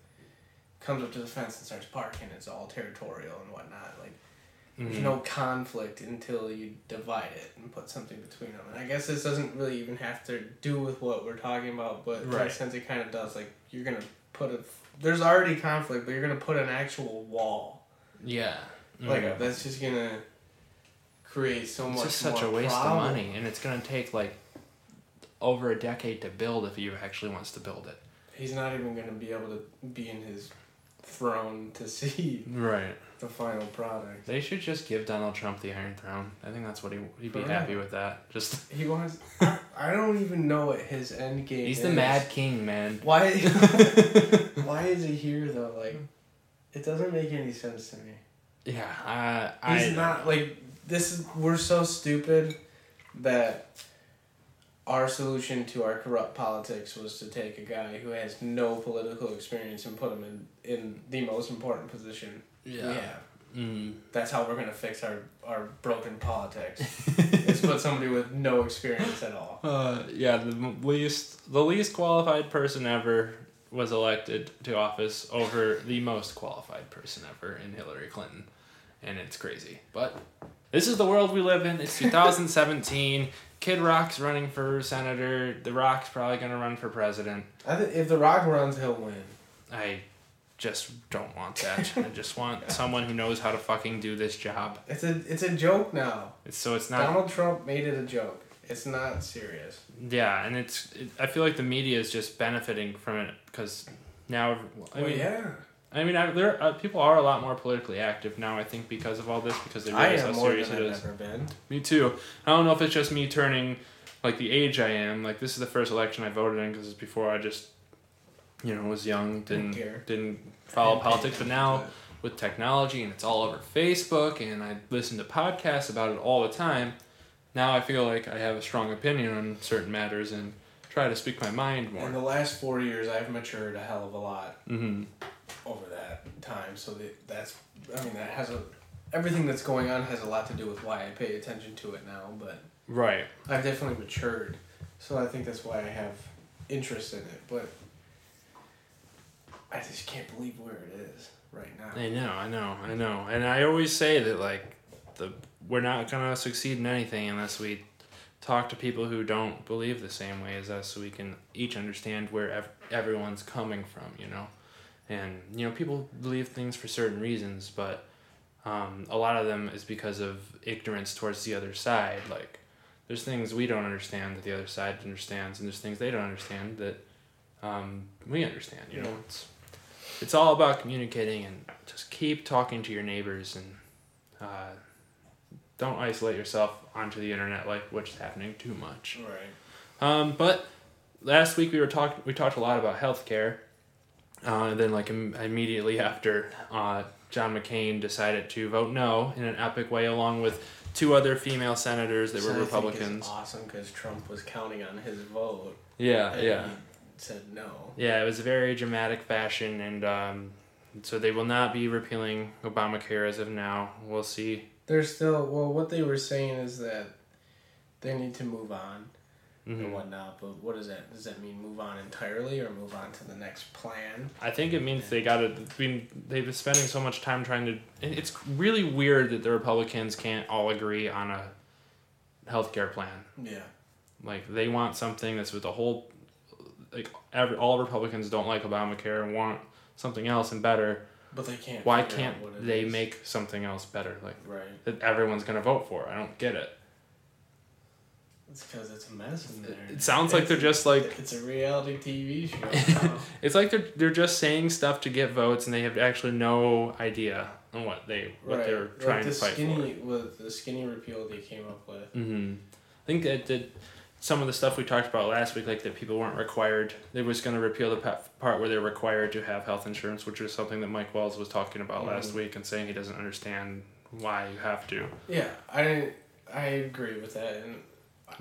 B: comes up to the fence and starts barking. It's all territorial and whatnot. Like
A: Mm-hmm.
B: there's no conflict until you divide it and put something between them. And I guess this doesn't really even have to do with what we're talking about, but in a sense it kind of does. Like you're gonna put a there's already conflict, but you're gonna put an actual wall.
A: Yeah.
B: Like
A: Mhm.
B: that's just gonna create so
A: it's
B: much
A: just such a waste
B: problem.
A: of money, and it's gonna take like over a decade to build if he actually wants to build it.
B: He's not even gonna be able to be in his throne to see
A: Right.
B: The final product.
A: They should just give Donald Trump the Iron Throne. I think that's what he he'd be happy with that. Just
B: He wants. I, don't even know what his end game.
A: he's
B: is.
A: the Mad King, man.
B: Why? why is he here though? Like, it doesn't make any sense to me.
A: Yeah. I. I
B: He's not like this. Is we're so stupid that our solution to our corrupt politics was to take a guy who has no political experience and put him in in the most important position we
A: Yeah. Mm.
B: That's how we're gonna fix our our broken politics. is put somebody with no experience at all.
A: Uh, yeah, the least the least qualified person ever was elected to office over the most qualified person ever in Hillary Clinton, and it's crazy. But this is the world we live in. It's 2017. Kid Rock's running for senator. The Rock's probably gonna run for president.
B: I think if the Rock runs, he'll win.
A: I just don't want that. I just want someone who knows how to fucking do this job.
B: It's a it's a joke now.
A: It's, so it's not
B: Donald Trump made it a joke. It's not serious.
A: Yeah, and it's. It, I feel like the media is just benefiting from it because now. I
B: well,
A: mean,
B: yeah.
A: I mean, I, there uh, people are a lot more politically active now. I think because of all this, because they realize how
B: more
A: serious
B: than
A: it is.
B: ever been.
A: Me too. I don't know if it's just me turning, like the age I am. Like this is the first election I voted in because it's before I just, you know, was young, didn't
B: Didn't care.
A: didn't follow
B: Didn't
A: politics. But now
B: it.
A: with technology and it's all over Facebook and I listen to podcasts about it all the time. Now I feel like I have a strong opinion on certain matters and try to speak my mind more.
B: In the last four years, I've matured a hell of a lot
A: Mm-hmm.
B: over that time. So that that's, I mean, that has a, everything that's going on has a lot to do with why I pay attention to it now. But
A: Right.
B: I've definitely matured, so I think that's why I have interest in it. But I just can't believe where it is right now.
A: I know, I know, I know. And I always say that like the we're not gonna succeed in anything unless we talk to people who don't believe the same way as us, so we can each understand where ev- everyone's coming from. You know, and you know people believe things for certain reasons, but um, a lot of them is because of ignorance towards the other side. Like there's things we don't understand that the other side understands, and there's things they don't understand that um, we understand. You know, it's it's all about communicating and just keep talking to your neighbors and uh, don't isolate yourself onto the internet like what's happening too much.
B: Right.
A: Um, but last week we were talking we talked a lot about healthcare. Uh, and then like Im- immediately after uh, John McCain decided to vote no in an epic way along with two other female senators that
B: So
A: were
B: I think it's
A: Republicans.
B: awesome because Trump was counting on his vote.
A: Yeah, yeah.
B: Said no.
A: Yeah, it was a very dramatic fashion, and um, so they will not be repealing Obamacare as of now. We'll see.
B: They're still well. What they were saying is that they need to move on
A: Mhm.
B: and whatnot. But what does that? Does that mean move on entirely or move on to the next plan?
A: I think it means they got to. Been they've been spending so much time trying to. and It's really weird that the Republicans can't all agree on a healthcare plan.
B: Yeah.
A: Like they want something that's with the whole. Like every, all Republicans don't like Obamacare and want something else and better.
B: But they can't.
A: Why can't
B: it
A: they
B: is.
A: make something else better? Like
B: Right.
A: that everyone's gonna vote for. I don't get it.
B: It's because it's a mess in there.
A: It sounds like they're just like
B: It's a reality TV show.
A: It's like they're they're just saying stuff to get votes, and they have actually no idea on what they what
B: right.
A: they're trying
B: like the
A: to fight
B: skinny, With the skinny repeal they came up with.
A: for. Mm-hmm. I think that that some of the stuff we talked about last week, like that people weren't required. They was going to repeal the part where they're required to have health insurance, which is something that Mike Wells was talking about last
B: Mhm.
A: week and saying he doesn't understand why you have to.
B: Yeah, I I agree with that, and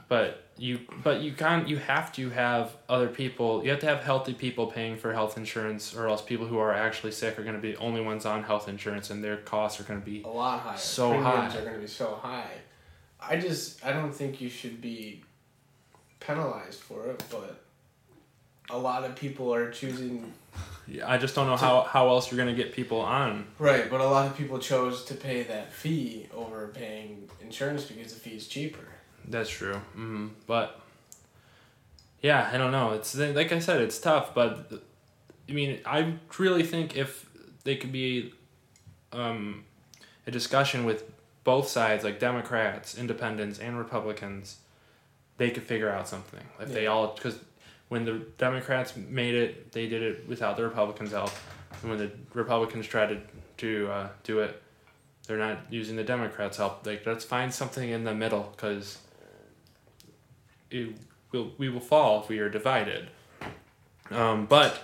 A: But you but you can't you have to have other people you have to have healthy people paying for health insurance or else people who are actually sick are going to be the only ones on health insurance and their costs are going to be
B: a lot higher.
A: So
B: Premiums
A: high.
B: are going to be so high. I just I don't think you should be penalized for it, but a lot of people are choosing
A: Yeah, I just don't know how, how else you're going to get people on.
B: right, but a lot of people chose to pay that fee over paying insurance because the fee is cheaper.
A: That's true. Mm-hmm. But yeah, I don't know. It's like I said, it's tough. But I mean, I really think if they could be um, a discussion with both sides, like Democrats, Independents, and Republicans, they could figure out something. If they all because when the Democrats made it, they did it without the Republicans' help. And when the Republicans tried to to uh, do it, they're not using the Democrats' help. Like let's find something in the middle because will we will fall if we are divided. Um, but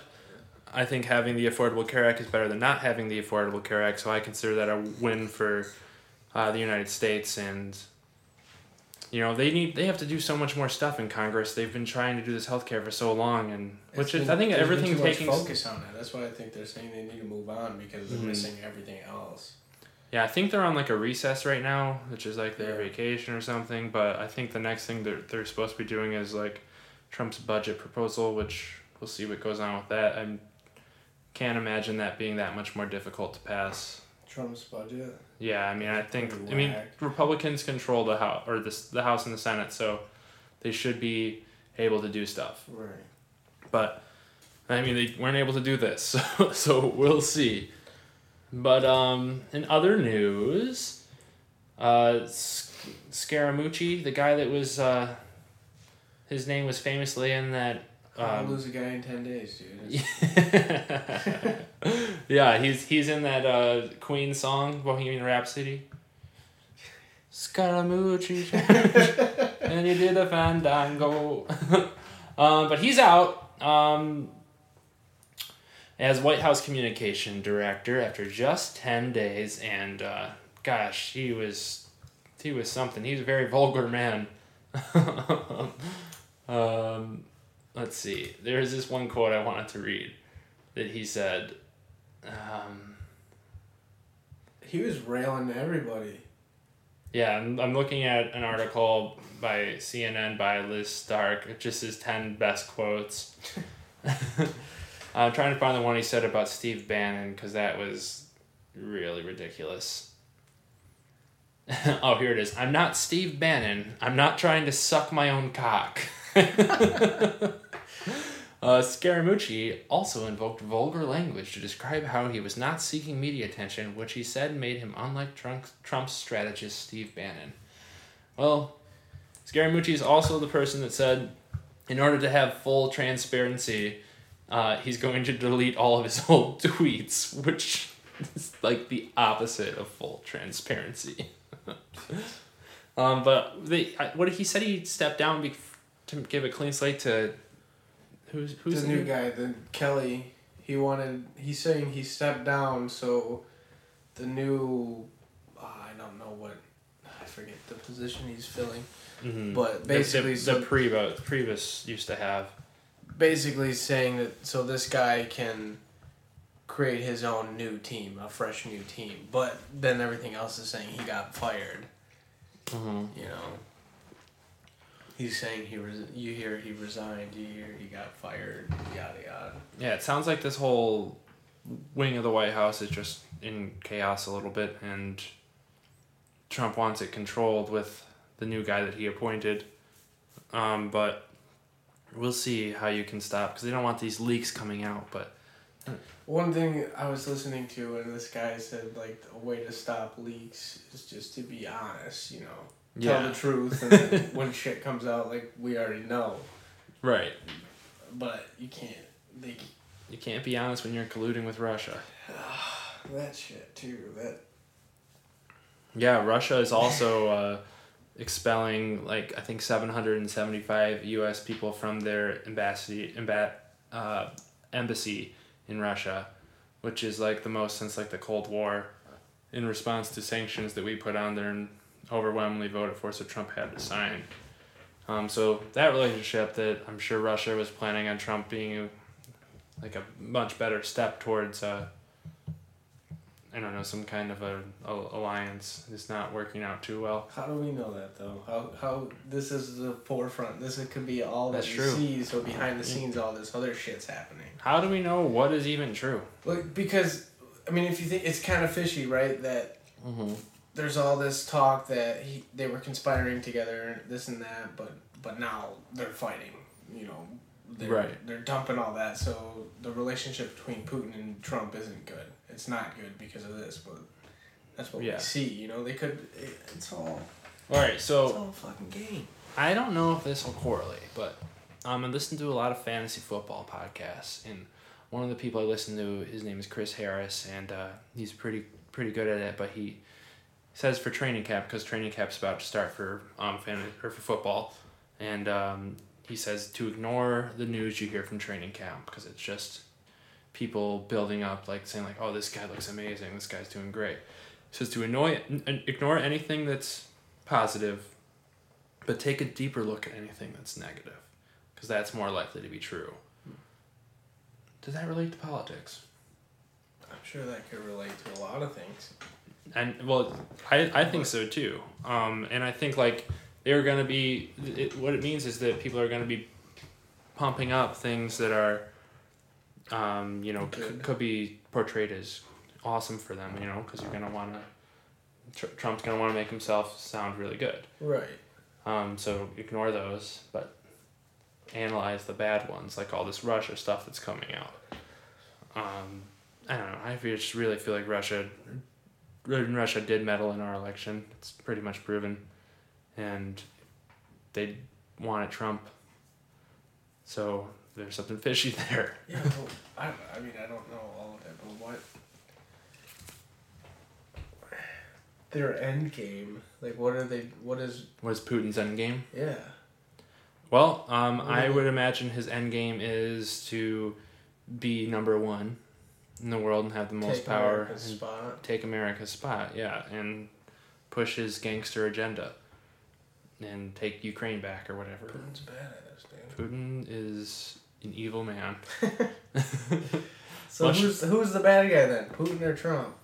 A: I think having the Affordable Care Act is better than not having the Affordable Care Act. So I consider that a win for uh, the United States and. You know they need they have to do so much more stuff in Congress. They've been trying to do this healthcare for so long, and which
B: It's
A: is I think
B: been
A: everything taking
B: focus on it. That's why I think they're saying they need to move on because they're
A: Mhm.
B: missing everything else.
A: Yeah, I think they're on like a recess right now, which is like their
B: Yeah.
A: vacation or something. But I think the next thing they're, they're supposed to be doing is like Trump's budget proposal, which we'll see what goes on with that. I can't imagine that being that much more difficult to pass.
B: Trump's budget.
A: Yeah, I mean, I think I mean. Republicans control the house or the the House and the Senate, so they should be able to do stuff.
B: Right.
A: But I mean, they weren't able to do this, so, so we'll see. But um, in other news, uh, Scaramucci, the guy that was, uh, his name was famously in that.
B: I'll
A: Um,
B: lose a guy in ten days, dude.
A: yeah, he's he's in that uh, Queen song, Bohemian Rhapsody. Scaramucci, and he did a fandango. um, but he's out um, as White House communication director after just ten days, and uh, gosh, he was he was something. He's a very vulgar man. um, let's see. There's this one quote I wanted to read that he said. Um,
B: He was railing to everybody.
A: yeah, I'm, I'm looking at an article by CNN by Liz Stark. It just says 10 best quotes. I'm trying to find the one he said about Steve Bannon because that was really ridiculous. oh, here it is. I'm not Steve Bannon. I'm not trying to suck my own cock. Uh, Scaramucci also invoked vulgar language to describe how he was not seeking media attention, which he said made him unlike Trump, Trump's strategist Steve Bannon. Well, Scaramucci is also the person that said, in order to have full transparency, uh, he's going to delete all of his old tweets, which is like the opposite of full transparency. um, but they, what he said he stepped down to give a clean slate to who's who's
B: the new guy, the Kelly, he wanted. He's saying he stepped down, so the new, uh, I don't know what, I forget the position he's filling,
A: Mhm.
B: but basically,
A: the,
B: so
A: the Priva, Priebus used to have.
B: basically saying that so this guy can create his own new team, a fresh new team, but then everything else is saying he got fired.
A: Mm-hmm.
B: You know. He's saying he res- you hear he resigned, you hear he got fired, yada yada.
A: Yeah, it sounds like this whole wing of the White House is just in chaos a little bit, and Trump wants it controlled with the new guy that he appointed. Um, but we'll see how you can stop because they don't want these leaks coming out. But
B: One thing I was listening to, and this guy said like a way to stop leaks is just to be honest. You know, tell
A: yeah,
B: the truth, and when shit comes out, like we already know,
A: right.
B: but you can't. They
A: You can't be honest when you're colluding with Russia.
B: that shit too. That
A: Yeah, Russia is also uh, expelling like I think seven hundred and seventy five U.S. people from their embassy emba- uh, embassy in Russia, which is like the most since like the Cold War, in response to sanctions that we put on there overwhelmingly voted for, so Trump had to sign. Um, so that relationship that I'm sure Russia was planning on Trump being like a much better step towards. Uh, I don't know, some kind of a, a alliance is not working out too well.
B: how do we know that though? How how this is the forefront. This is, could be all that
A: That's
B: you
A: true.
B: see. So behind the scenes, all this other shit's happening.
A: How do we know what is even true?
B: Like because I mean, if you think it's kind of fishy, right? That
A: Mm-hmm.
B: There's all this talk that he, they were conspiring together, this and that, but but now they're fighting. You know, they're,
A: Right.
B: They're dumping all that, so the relationship between Putin and Trump isn't good. It's not good because of this, but that's what
A: Yeah.
B: we see. You know, they could. It, it's all.
A: All right, so.
B: It's all fucking game.
A: I don't know if this will correlate, but um, I listen to a lot of fantasy football podcasts, and one of the people I listen to, his name is Chris Harris, and uh, he's pretty pretty good at it. But he says for training camp because training camp's about to start for um fan or for football, and um, he says to ignore the news you hear from training camp because it's just people building up like saying like oh this guy looks amazing. This guy's doing great. He says to annoy ignore anything that's positive but take a deeper look at anything that's negative because that's more likely to be true. Does that relate to politics?
B: I'm sure that could relate to a lot of things.
A: And well i, I think so too um, and i think like they're going to be it, what it means is that people are going to be pumping up things that are um, you know c- could be portrayed as awesome for them you know because you're going to want to tr- trump's going to want to make himself sound really good
B: Right.
A: Um, so ignore those, but analyze the bad ones, like all this Russia stuff that's coming out. Um, I don't know. I just really feel like Russia, Russia did meddle in our election. It's pretty much proven, and they wanted Trump. So there's something fishy there.
B: Yeah. Well, I, I mean, I don't know all of it, but what. Their end game, like, what are they? What is?
A: What's Putin's end game?
B: Yeah.
A: Well, um, I would imagine his end game is to be number one in the world and have the most
B: Take
A: power
B: America's spot.
A: take America's spot, yeah, and push his gangster agenda and take Ukraine back or whatever.
B: Putin's badass, dude.
A: Putin is an evil man.
B: So who's who's the bad guy then? Putin or Trump?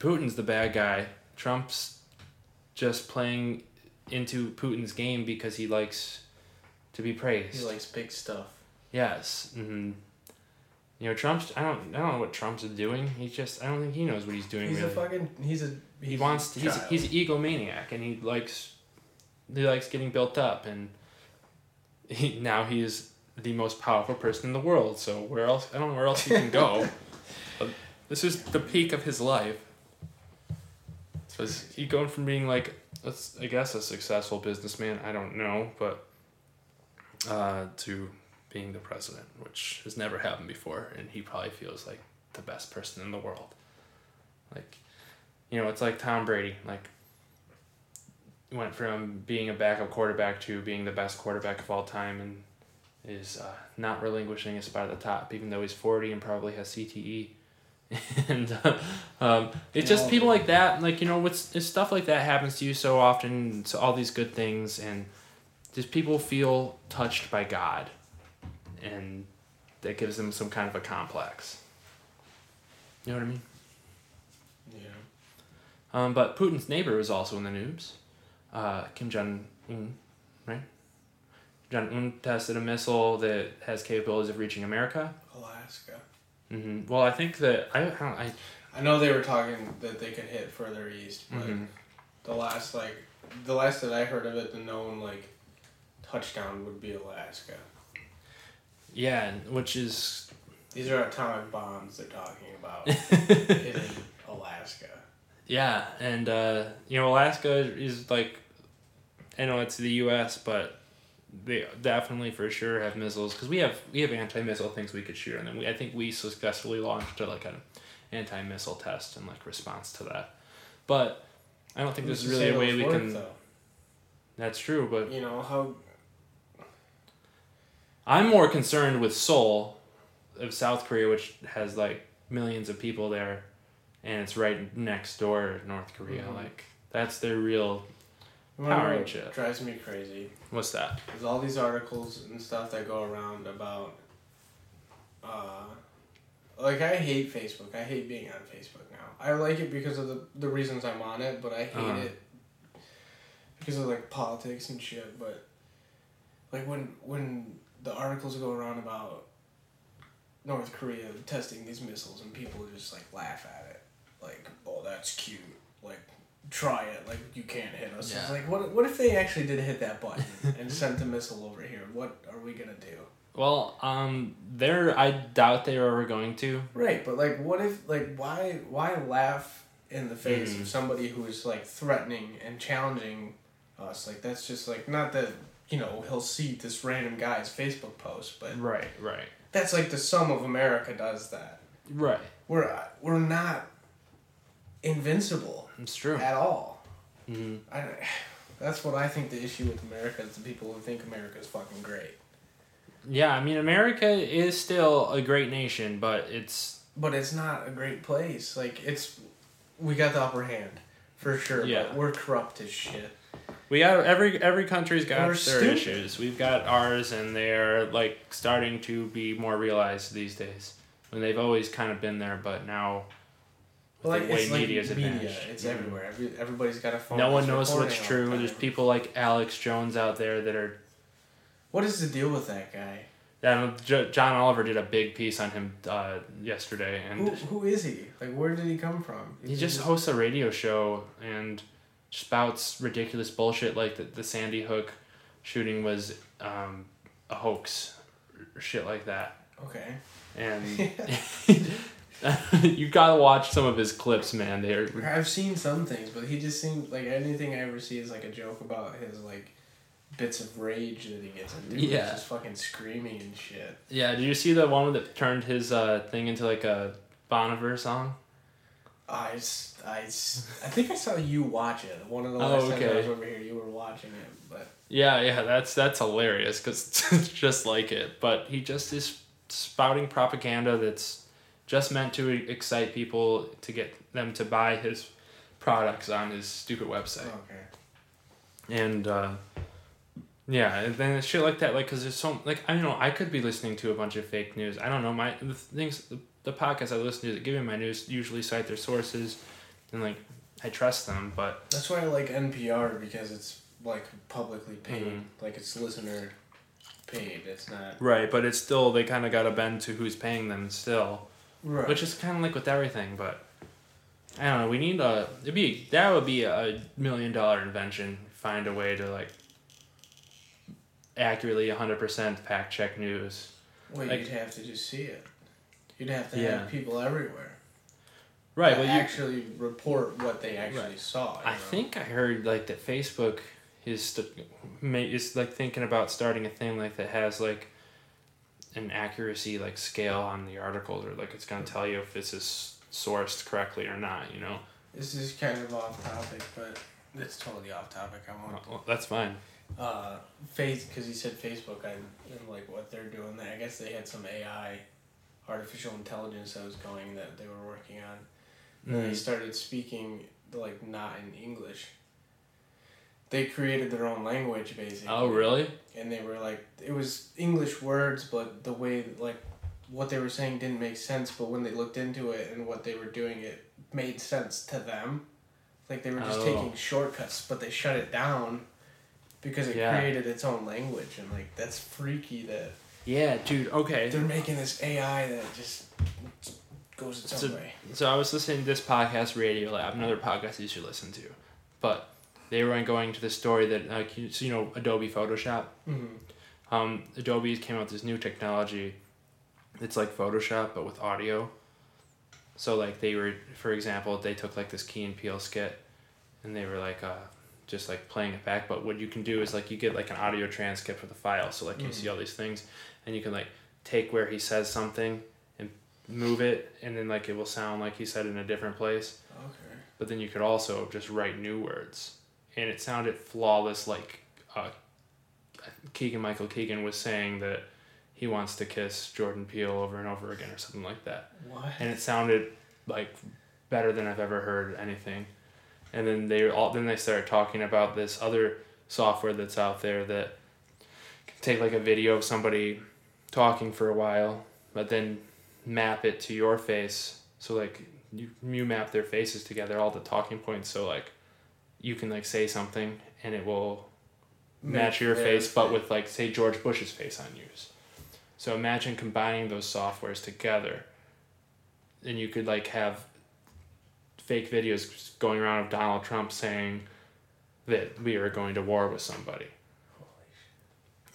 A: Putin's the bad guy. Trump's just playing into Putin's game because he likes to be praised.
B: He likes big stuff.
A: yes. hmm You know, Trump's. I don't. I don't know what Trump's doing. He's just. I don't think he knows what he's doing.
B: He's
A: really.
B: a fucking. He's a.
A: he wants.
B: a
A: he's he's an egomaniac, and he likes. He likes getting built up, and he now he is the most powerful person in the world. So where else? I don't know where else he can go. This is the peak of his life. So is he going from being like, let's I guess a successful businessman? I don't know, but uh, to being the president, which has never happened before, and he probably feels like the best person in the world. Like, you know, it's like Tom Brady. Like, went from being a backup quarterback to being the best quarterback of all time, and is uh, not relinquishing his spot at the top, even though he's forty and probably has CTE. and uh, um, it's just people like that, like you know, what's stuff like that happens to you so often. So all these good things, and just people feel touched by God, and that gives them some kind of a complex. You know what I mean?
B: Yeah.
A: Um, but Putin's neighbor was also in the news. Uh, Kim Jong Un, right? Jong Un tested a missile that has capabilities of reaching America.
B: Alaska.
A: hmm Well, I think that I, I, I
B: I know they were talking that they could hit further east, but
A: mhm.
B: the last like the last that I heard of it, the known like touchdown would be Alaska.
A: Yeah, which is
B: These are atomic bombs they're talking about in Alaska.
A: yeah, and uh, you know Alaska is like, I know it's the U.S., but they definitely for sure have missiles because we have we have anti missile things we could shoot on them. We, I think we successfully launched a, like an anti missile test in like response to that, but I don't think
B: Who's
A: there's really a way we can.
B: Though?
A: That's true, but
B: You know how
A: I'm more concerned with Seoul, of South Korea, which has like millions of people there, and it's right next door to North Korea.
B: Mhm.
A: Like that's their real.
B: you wanna know
A: Power chip.
B: drives me crazy.
A: What's that?
B: There's all these articles and stuff that go around about. Uh, like I hate Facebook. I hate being on Facebook now. I like it because of the the reasons I'm on it, but I hate
A: Uh-huh.
B: it because of like politics and shit. But like when when the articles go around about North Korea testing these missiles and people just like laugh at it, like oh that's cute, like try it, like you can't hit us. It's like what what if they actually did hit that button and sent a missile over here? What are we gonna do?
A: Well, um, they're. I doubt they are ever going to.
B: Right, but like, what if like why why laugh in the face
A: Mhm.
B: of somebody who is like threatening and challenging us? Like that's just like not that you know he'll see this random guy's Facebook post, but
A: Right. Right.
B: that's like the sum of America does that.
A: Right.
B: We're we're not invincible
A: It's true.
B: at all.
A: hmm
B: I that's what I think the issue with America is the people who think America is fucking great.
A: Yeah, I mean, America is still a great nation, but it's
B: But it's not a great place. Like it's we got the upper hand for sure.
A: Yeah.
B: But we're corrupt as shit.
A: We got every every country's got
B: We're
A: their
B: stupid.
A: issues. We've got ours, and they're like starting to be more realized these days. When they've always kind of been there, but now
B: But like
A: the way
B: it's like
A: media's
B: media,
A: advanced.
B: it's
A: Mhm.
B: everywhere. Every, everybody's got a phone.
A: no one knows what's true. There's people like Alex Jones out there that are.
B: What is the deal with that guy?
A: Yeah, John Oliver did a big piece on him uh, yesterday, and
B: Who who is he? Like where did he come from?
A: he
B: Is
A: just hosts a radio show and spouts ridiculous bullshit like the, the Sandy Hook shooting was um, a hoax, shit like that.
B: okay.
A: and you gotta watch some of his clips, man. They're
B: I've seen some things, but he just seems like anything I ever see is like a joke about his like bits of rage that he gets into. He's
A: Yeah.
B: just fucking screaming and shit.
A: yeah. Did you see the one that turned his uh, thing into like a Bon Iver song?
B: I, I, I think I saw you watch it. One of the
A: Oh,
B: last times I was over here, you were watching it. But
A: Yeah, yeah. That's that's hilarious because it's just like it. But he just is spouting propaganda that's just meant to excite people to get them to buy his products on his stupid website.
B: okay.
A: and uh, Yeah, and then shit like that, like, cause there's so like I don't know. I could be listening to a bunch of fake news. I don't know. My the things, the, podcasts I listen to that give me my news usually cite their sources, and like I trust them. But
B: That's why I like NPR because it's like publicly paid,
A: Mhm.
B: like it's listener paid. It's not
A: right, but it's still they kind of got to bend to who's paying them still,
B: right.
A: which is kind of like with everything. But I don't know. We need a it'd be that would be a million dollar invention. Find a way to like accurately hundred percent fact check news.
B: well,
A: like-
B: you'd have to just see it. You'd have to
A: Yeah.
B: have people everywhere.
A: Right. Well, you
B: actually report what they actually
A: Right.
B: saw.
A: I
B: know?
A: think I heard like that Facebook is st- may is like thinking about starting a thing like that has like an accuracy like scale on the articles or like it's gonna tell you if this is sourced correctly or not. You know,
B: this is kind of off topic, but it's totally off topic. I won't.
A: well, that's fine.
B: Uh, face because he said Facebook. I and like what they're doing. There. I guess they had some AI, artificial intelligence that was going that they were working on. And they
A: Mm.
B: started speaking like not in English. They created their own language basically.
A: Oh really?
B: And they were like, it was English words, but the way like what they were saying didn't make sense. But when they looked into it and what they were doing, it made sense to them. Like they were just
A: Oh.
B: taking shortcuts, but they shut it down because it
A: Yeah.
B: created its own language, and like that's freaky that
A: Yeah, dude. Okay.
B: they're making this AI that just goes its
A: So-
B: own way.
A: So I was listening to this podcast, Radiolab, another podcast you should listen to, but they were going to the story that like you, so you know Adobe Photoshop.
B: Mm-hmm.
A: Um, Adobe came out with this new technology. It's like Photoshop but with audio. So like they were, for example, they took like this Key and Peele skit, and they were like uh, just like playing it back. But what you can do is like you get like an audio transcript for the file. So like you
B: Mhm.
A: see all these things, and you can like take where he says something and move it, and then like it will sound like he said it in a different place.
B: Okay.
A: But then you could also just write new words, and it sounded flawless. Like uh, Keegan Michael Keegan was saying that he wants to kiss Jordan Peele over and over again, or something like that,
B: What?
A: and it sounded like better than I've ever heard anything. And then they all then they started talking about this other software that's out there that can take like a video of somebody talking for a while, but then map it to your face. So like you you map their faces together, all the talking points. So like you can like say something and it will match your face, but with like say George Bush's face on yours. So imagine combining those softwares together, and you could like have fake videos going around of Donald Trump saying that we are going to war with somebody,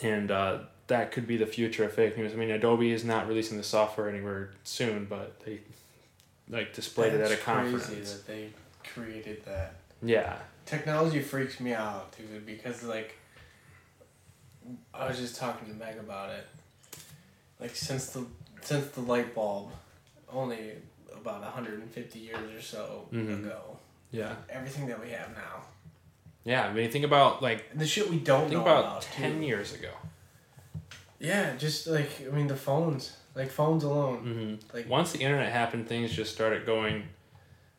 A: and uh, that could be the future of fake news. I mean, Adobe is not releasing the software anywhere soon, but they like displayed it at a
B: That's
A: conference.
B: Crazy that they created that.
A: Yeah,
B: Technology freaks me out, dude, because like I was just talking to Meg about it. Like since the since the light bulb, only about hundred and fifty years or so
A: Mhm.
B: ago,
A: yeah,
B: everything that we have now,
A: yeah. I mean, think about like
B: the shit we don't
A: think
B: know
A: about
B: about,
A: ten
B: too.
A: years ago.
B: Yeah, just like I mean the phones, like phones alone,
A: Mm-hmm.
B: like
A: Once the internet happened, things just started going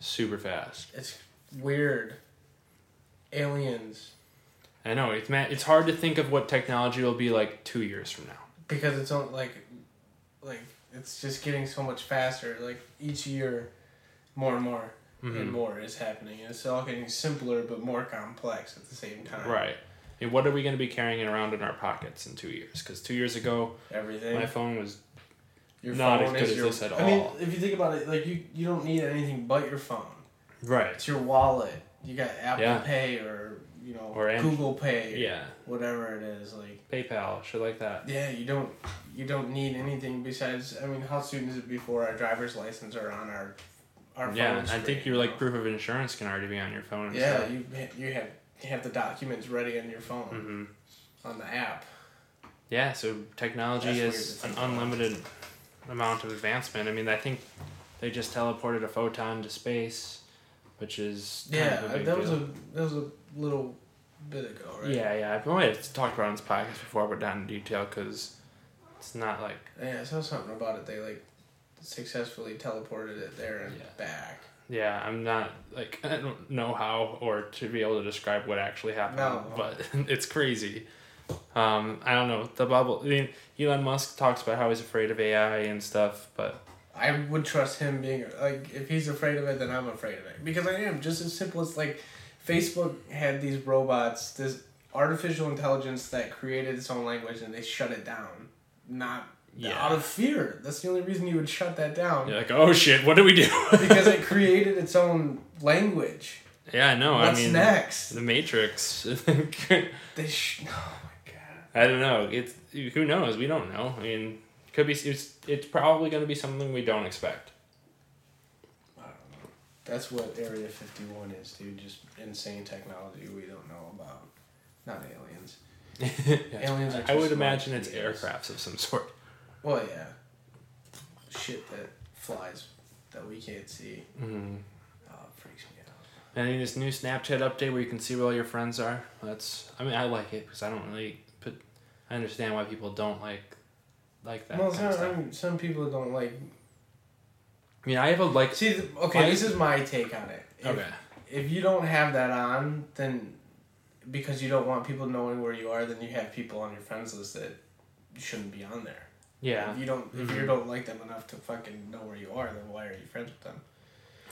A: super fast.
B: it's weird. Aliens,
A: I know it's mad. it's hard to think of what technology will be like two years from now.
B: because it's on like, like it's just getting so much faster. Like each year, more and more. and
A: Mhm.
B: more is happening. And it's all getting simpler but more complex at the same time.
A: Right. And what are we going to be carrying around in our pockets in two years? Because two years ago,
B: Everything.
A: my phone was
B: your
A: not
B: phone
A: as good
B: is
A: as
B: your,
A: this at
B: I mean, if you think about it, like you, you don't need anything but your phone.
A: right.
B: It's your wallet. You got Apple
A: Yeah.
B: Pay or you know
A: Or An-
B: Google Pay.
A: Yeah,
B: Whatever it is, like
A: PayPal, shit like that.
B: yeah, you don't you don't need anything besides. I mean, how soon is it before our driver's license are on our our
A: Yeah,
B: phone
A: I
B: screen,
A: think your like proof of insurance can already be on your phone. and
B: Yeah,
A: stuff.
B: you you have you have the documents ready on your phone
A: Mhm.
B: on the app.
A: Yeah. So technology
B: That's
A: is an
B: about.
A: unlimited amount of advancement. I mean, I think they just teleported a photon to space, which is
B: Yeah,
A: of a big
B: that was
A: deal.
B: a that was a little bit ago, right?
A: Yeah, yeah. I've only talked about it on this podcast before, but not in detail because it's not like
B: Yeah, I saw something about it. They like successfully teleported it there and
A: Yeah.
B: back.
A: Yeah. I'm not like I don't know how or to be able to describe what actually happened,
B: No.
A: but it's crazy. Um, I don't know the bubble. I mean, Elon Musk talks about how he's afraid of AI and stuff, but
B: I would trust him being like if he's afraid of it, then I'm afraid of it because I am just as simple as like Facebook had these robots, this artificial intelligence that created its own language, and they shut it down, not
A: Yeah.
B: out of fear. That's the only reason you would shut that down
A: you're like, oh shit, what do we do?
B: because it created its own language.
A: yeah, I know.
B: What's
A: I mean,
B: next?
A: the Matrix.
B: They sh- oh my god.
A: I don't know. It's who knows. We don't know. I mean, could be. It's it's probably going to be something we don't expect.
B: I don't know. That's what Area 51 is, dude. Just insane technology we don't know about. Not aliens. Aliens are
A: I would imagine it's
B: aliens.
A: aircrafts of some sort.
B: Well, yeah. Shit that flies that we can't see.
A: Mm.
B: Oh, freaks me out.
A: And then this new Snapchat update where you can see where all your friends are. That's. I mean, I like it because I don't really put. I understand why people don't like like that.
B: well, some. I mean, some people don't like.
A: I mean, I have a like.
B: See, okay, this is my take on it. If,
A: Okay.
B: If you don't have that on, then because you don't want people knowing where you are, then you have people on your friends list that shouldn't be on there.
A: Yeah.
B: If you don't, if you
A: Mhm.
B: don't like them enough to fucking know where you are, then why are you friends with them?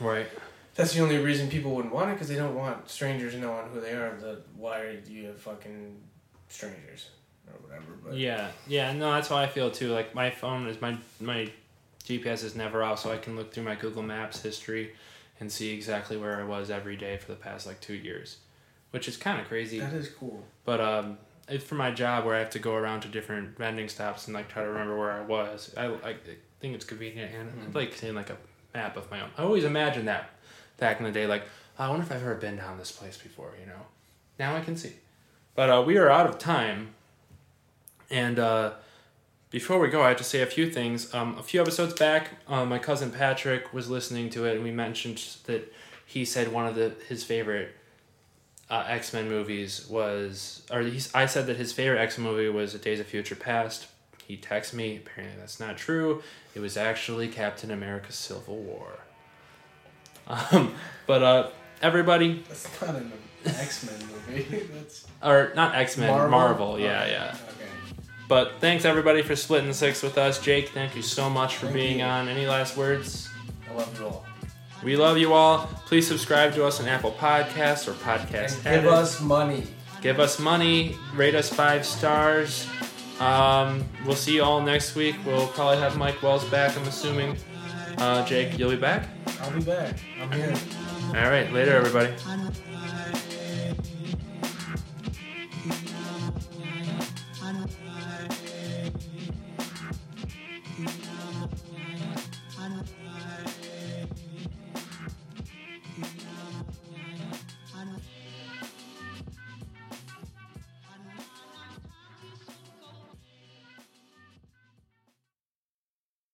A: Right.
B: That's the only reason people wouldn't want it because they don't want strangers knowing who they are. The why do you fucking strangers or whatever? But
A: Yeah. Yeah. No, that's how I feel too. Like my phone is my my GPS is never off, so I can look through my Google Maps history and see exactly where I was every day for the past like two years, which is kind of crazy.
B: that is cool.
A: But um, for my job where I have to go around to different vending stops and like try to remember where I was. I, I think it's convenient and
B: Mm.
A: I'd like seeing like a map of my own. I always imagined that back in the day. Like I wonder if I've ever been down this place before. You know, now I can see. But uh, we are out of time, and uh, before we go, I have to say a few things. Um, a few episodes back, uh, my cousin Patrick was listening to it, and we mentioned that he said one of the his favorite uh, X Men movies was, or he's, I said that his favorite X Men movie was Days of Future Past. He texted me. Apparently, that's not true. It was actually Captain America: Civil War. Um, but uh, everybody,
B: That's not an X Men movie. That's
A: or not X Men, Marvel. Yeah,
B: Okay,
A: yeah.
B: Okay.
A: But thanks everybody for splitting six with us. Jake, thank you so much for
B: Thank
A: being
B: you.
A: on. Any last words?
B: I love you all.
A: We love you all. Please subscribe to us on Apple Podcasts or Podcast
B: And give us money.
A: Give us money. Rate us five stars. Um, we'll see you all next week. We'll probably have Mike Wells back. I'm assuming. Uh, Jake, you'll be back.
B: I'll be back. I'm here.
A: All right. Later, everybody.